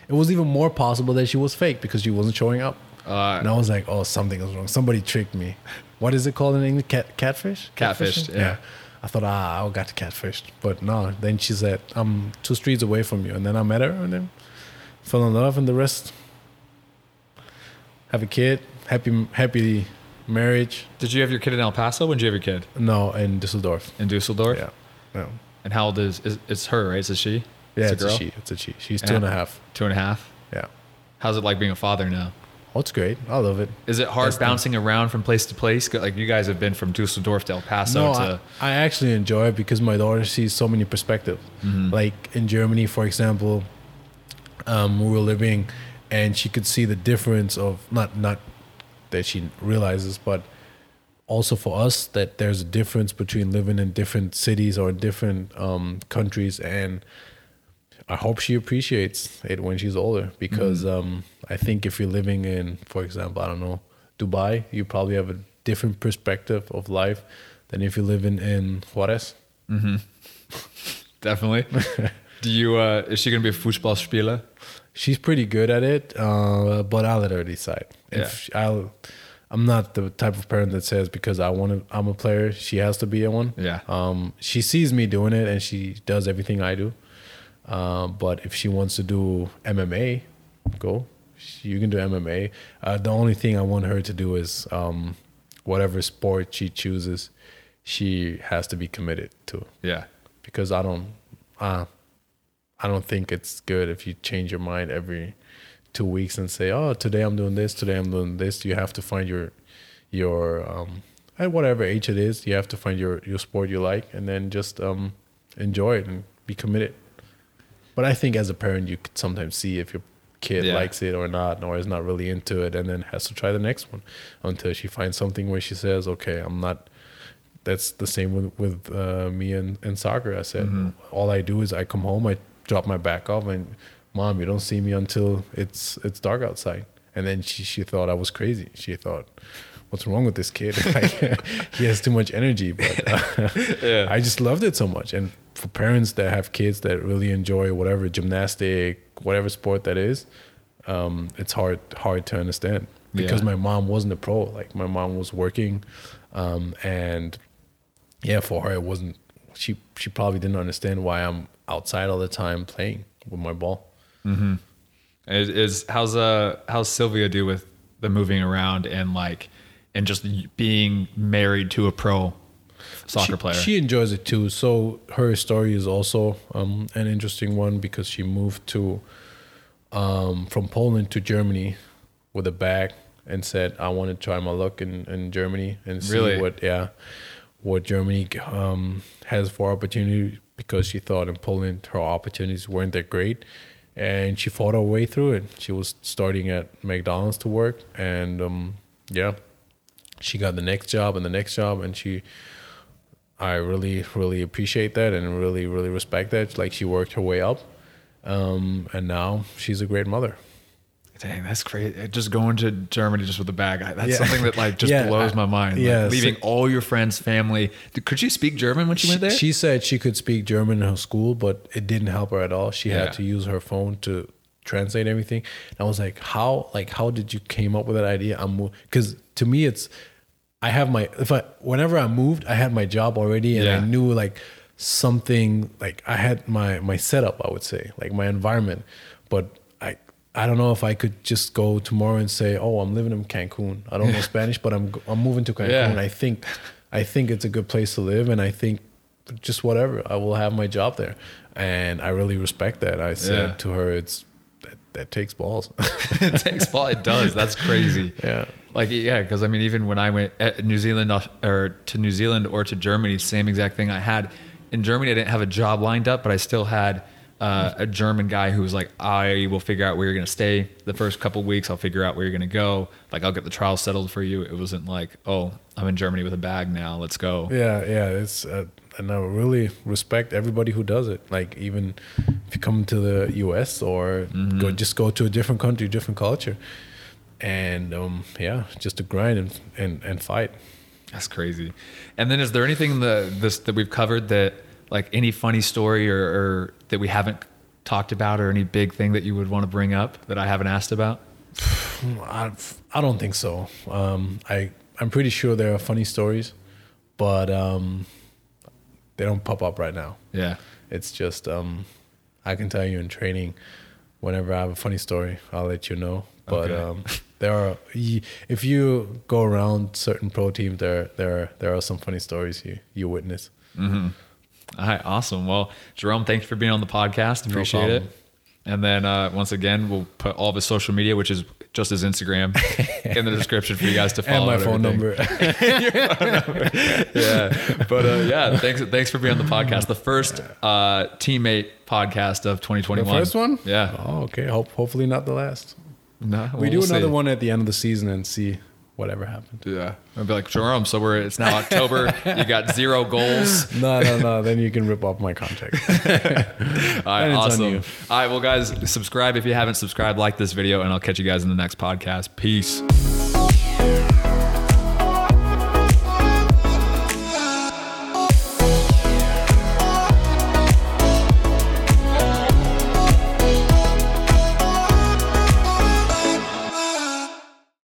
It was even more possible that she was fake because she wasn't showing up. Uh, and I was like, oh, something is wrong. Somebody tricked me. What is it called in English? Cat, catfish? Catfish, yeah. yeah. I thought, ah, I got catfished. But no, then she said, I'm two streets away from you. And then I met her and then fell in love and the rest. Have a kid, happy happy marriage. Did you have your kid in El Paso? When did you have your kid? No, in Dusseldorf. In Dusseldorf? Yeah. Yeah. And how old is, is it's her, right? Is it she? Yeah, it's, it's a, she. It's a she. She's two and a half. Two and a half? Yeah. How's it like being a father now? Oh, it's great. I love it. Is it hard That's bouncing around from place to place? Like you guys have been from Dusseldorf to El Paso no, to. I, I actually enjoy it because my daughter sees so many perspectives. Mm-hmm. Like in Germany, for example, um, we were living, and she could see the difference of not not that she realizes, but also for us that there's a difference between living in different cities or different um, countries and I hope she appreciates it when she's older because um, I think if you're living in, for example, I don't know, Dubai, you probably have a different perspective of life than if you're living in Juarez. <laughs> Definitely. <laughs> Do you? Uh, is she gonna be a Fußballspieler? She's pretty good at it, uh, but I'll let her decide. If I'll, I'm not the type of parent that says because I want to, I'm a player, she has to be a one. Yeah. Um, she sees me doing it and she does everything I do. Uh, but if she wants to do MMA, go. She- You can do MMA. Uh, the only thing I want her to do is um, whatever sport she chooses, she has to be committed to Yeah. because I don't, uh, I don't think it's good if you change your mind every two weeks and say, "Oh, today I'm doing this, today I'm doing this." You have to find your, your, um, at whatever age it is, you have to find your your sport you like, and then just um, enjoy it and be committed. But I think as a parent, you could sometimes see if your kid Yeah. likes it or not, or is not really into it, and then has to try the next one until she finds something where she says, "Okay, I'm not." That's the same with with uh, me and, and soccer. I said, all I do is I come home, I drop my back off, and mom, you don't see me until it's it's dark outside. And then she she thought I was crazy. She thought, what's wrong with this kid? <laughs> Like, he has too much energy. But uh, <laughs> Yeah. I just loved it so much. And for parents that have kids that really enjoy whatever gymnastic, whatever sport that is, um, it's hard hard to understand because Yeah. my mom wasn't a pro. Like my mom was working, um, and yeah, for her it wasn't. She she probably didn't understand why I'm outside all the time playing with my ball. Is, is how's uh how's Sylvia do with the moving around and like and just being married to a pro soccer she, player? She enjoys it too. So her story is also um, an interesting one because she moved to um, from Poland to Germany with a bag and said, "I want to try my luck in, in Germany and see Really? what yeah what Germany um, has for opportunity." Because she thought in Poland her opportunities weren't that great, and she fought her way through it. She was starting at McDonald's to work, and um, yeah, she got the next job and the next job, and she I really, really appreciate that and really, really respect that. Like she worked her way up, um, and now she's a great mother. Dang, that's crazy. Just going to Germany just with a bag. That's Yeah. something that like just <laughs> Yeah, blows my mind. Like, yeah, so- leaving all your friends, family. Could she speak German when she, went there? She said she could speak German in her school, but it didn't help her at all. She Yeah. had to use her phone to translate everything. And I was like, how? Like, how did you came up with that idea? I'm because to me, it's I have my if I whenever I moved, I had my job already, and Yeah. I knew like something like I had my my setup. I would say like my environment, but I. I don't know if I could just go tomorrow and say, "Oh, I'm living in Cancun. I don't know <laughs> Spanish, but I'm I'm moving to Cancun. Yeah. I think I think it's a good place to live, and I think just whatever. I will have my job there, and I really respect that. I said Yeah. to her, "It's that, takes balls." <laughs> <laughs> it takes ball. It does. That's crazy. yeah, Like yeah, because I mean, even when I went at New Zealand uh, or to New Zealand or to Germany, same exact thing. I had in Germany, I didn't have a job lined up, but I still had uh, a German guy who was like, "I will figure out where you're gonna stay the first couple weeks. I'll figure out where you're gonna go. Like, I'll get the trial settled for you." It wasn't like, "Oh, I'm in Germany with a bag now. Let's go." yeah, yeah. It's uh, and I really respect everybody who does it. Like even if you come to the U.S. or go just go to a different country, different culture, and um, yeah, just to grind and and, and fight. That's crazy. And then, is there anything that this that we've covered that, like, any funny story or, or that we haven't talked about, or any big thing that you would want to bring up that I haven't asked about? <sighs> I, I don't think so. Um, I I'm pretty sure there are funny stories, but um, they don't pop up right now. Yeah. It's just um, I can tell you in training, whenever I have a funny story, I'll let you know. But Okay. um, there are if you go around certain pro teams, there there are, there are some funny stories you you witness. Mhm. All right. Awesome. Well, Jerome, thanks for being on the podcast. Appreciate it. And then uh, once again, we'll put all of his social media, which is just his Instagram, in the description for you guys to <laughs> follow. And my phone everything. <laughs> number. yeah. But uh, yeah, thanks thanks for being on the podcast. The first uh, teammate podcast of 2021. the first one? Yeah. Oh, okay. Hope hopefully not the last. No, we we'll do another see. one at the end of the season and see whatever happened. Yeah. I'd be like, Jerome, so we're it's now October. you got zero goals. <laughs> No, no, no. then you can rip off my contract. <laughs> All right, And it's on awesome. All right, well, guys, subscribe if you haven't subscribed, like this video, and I'll catch you guys in the next podcast. Peace.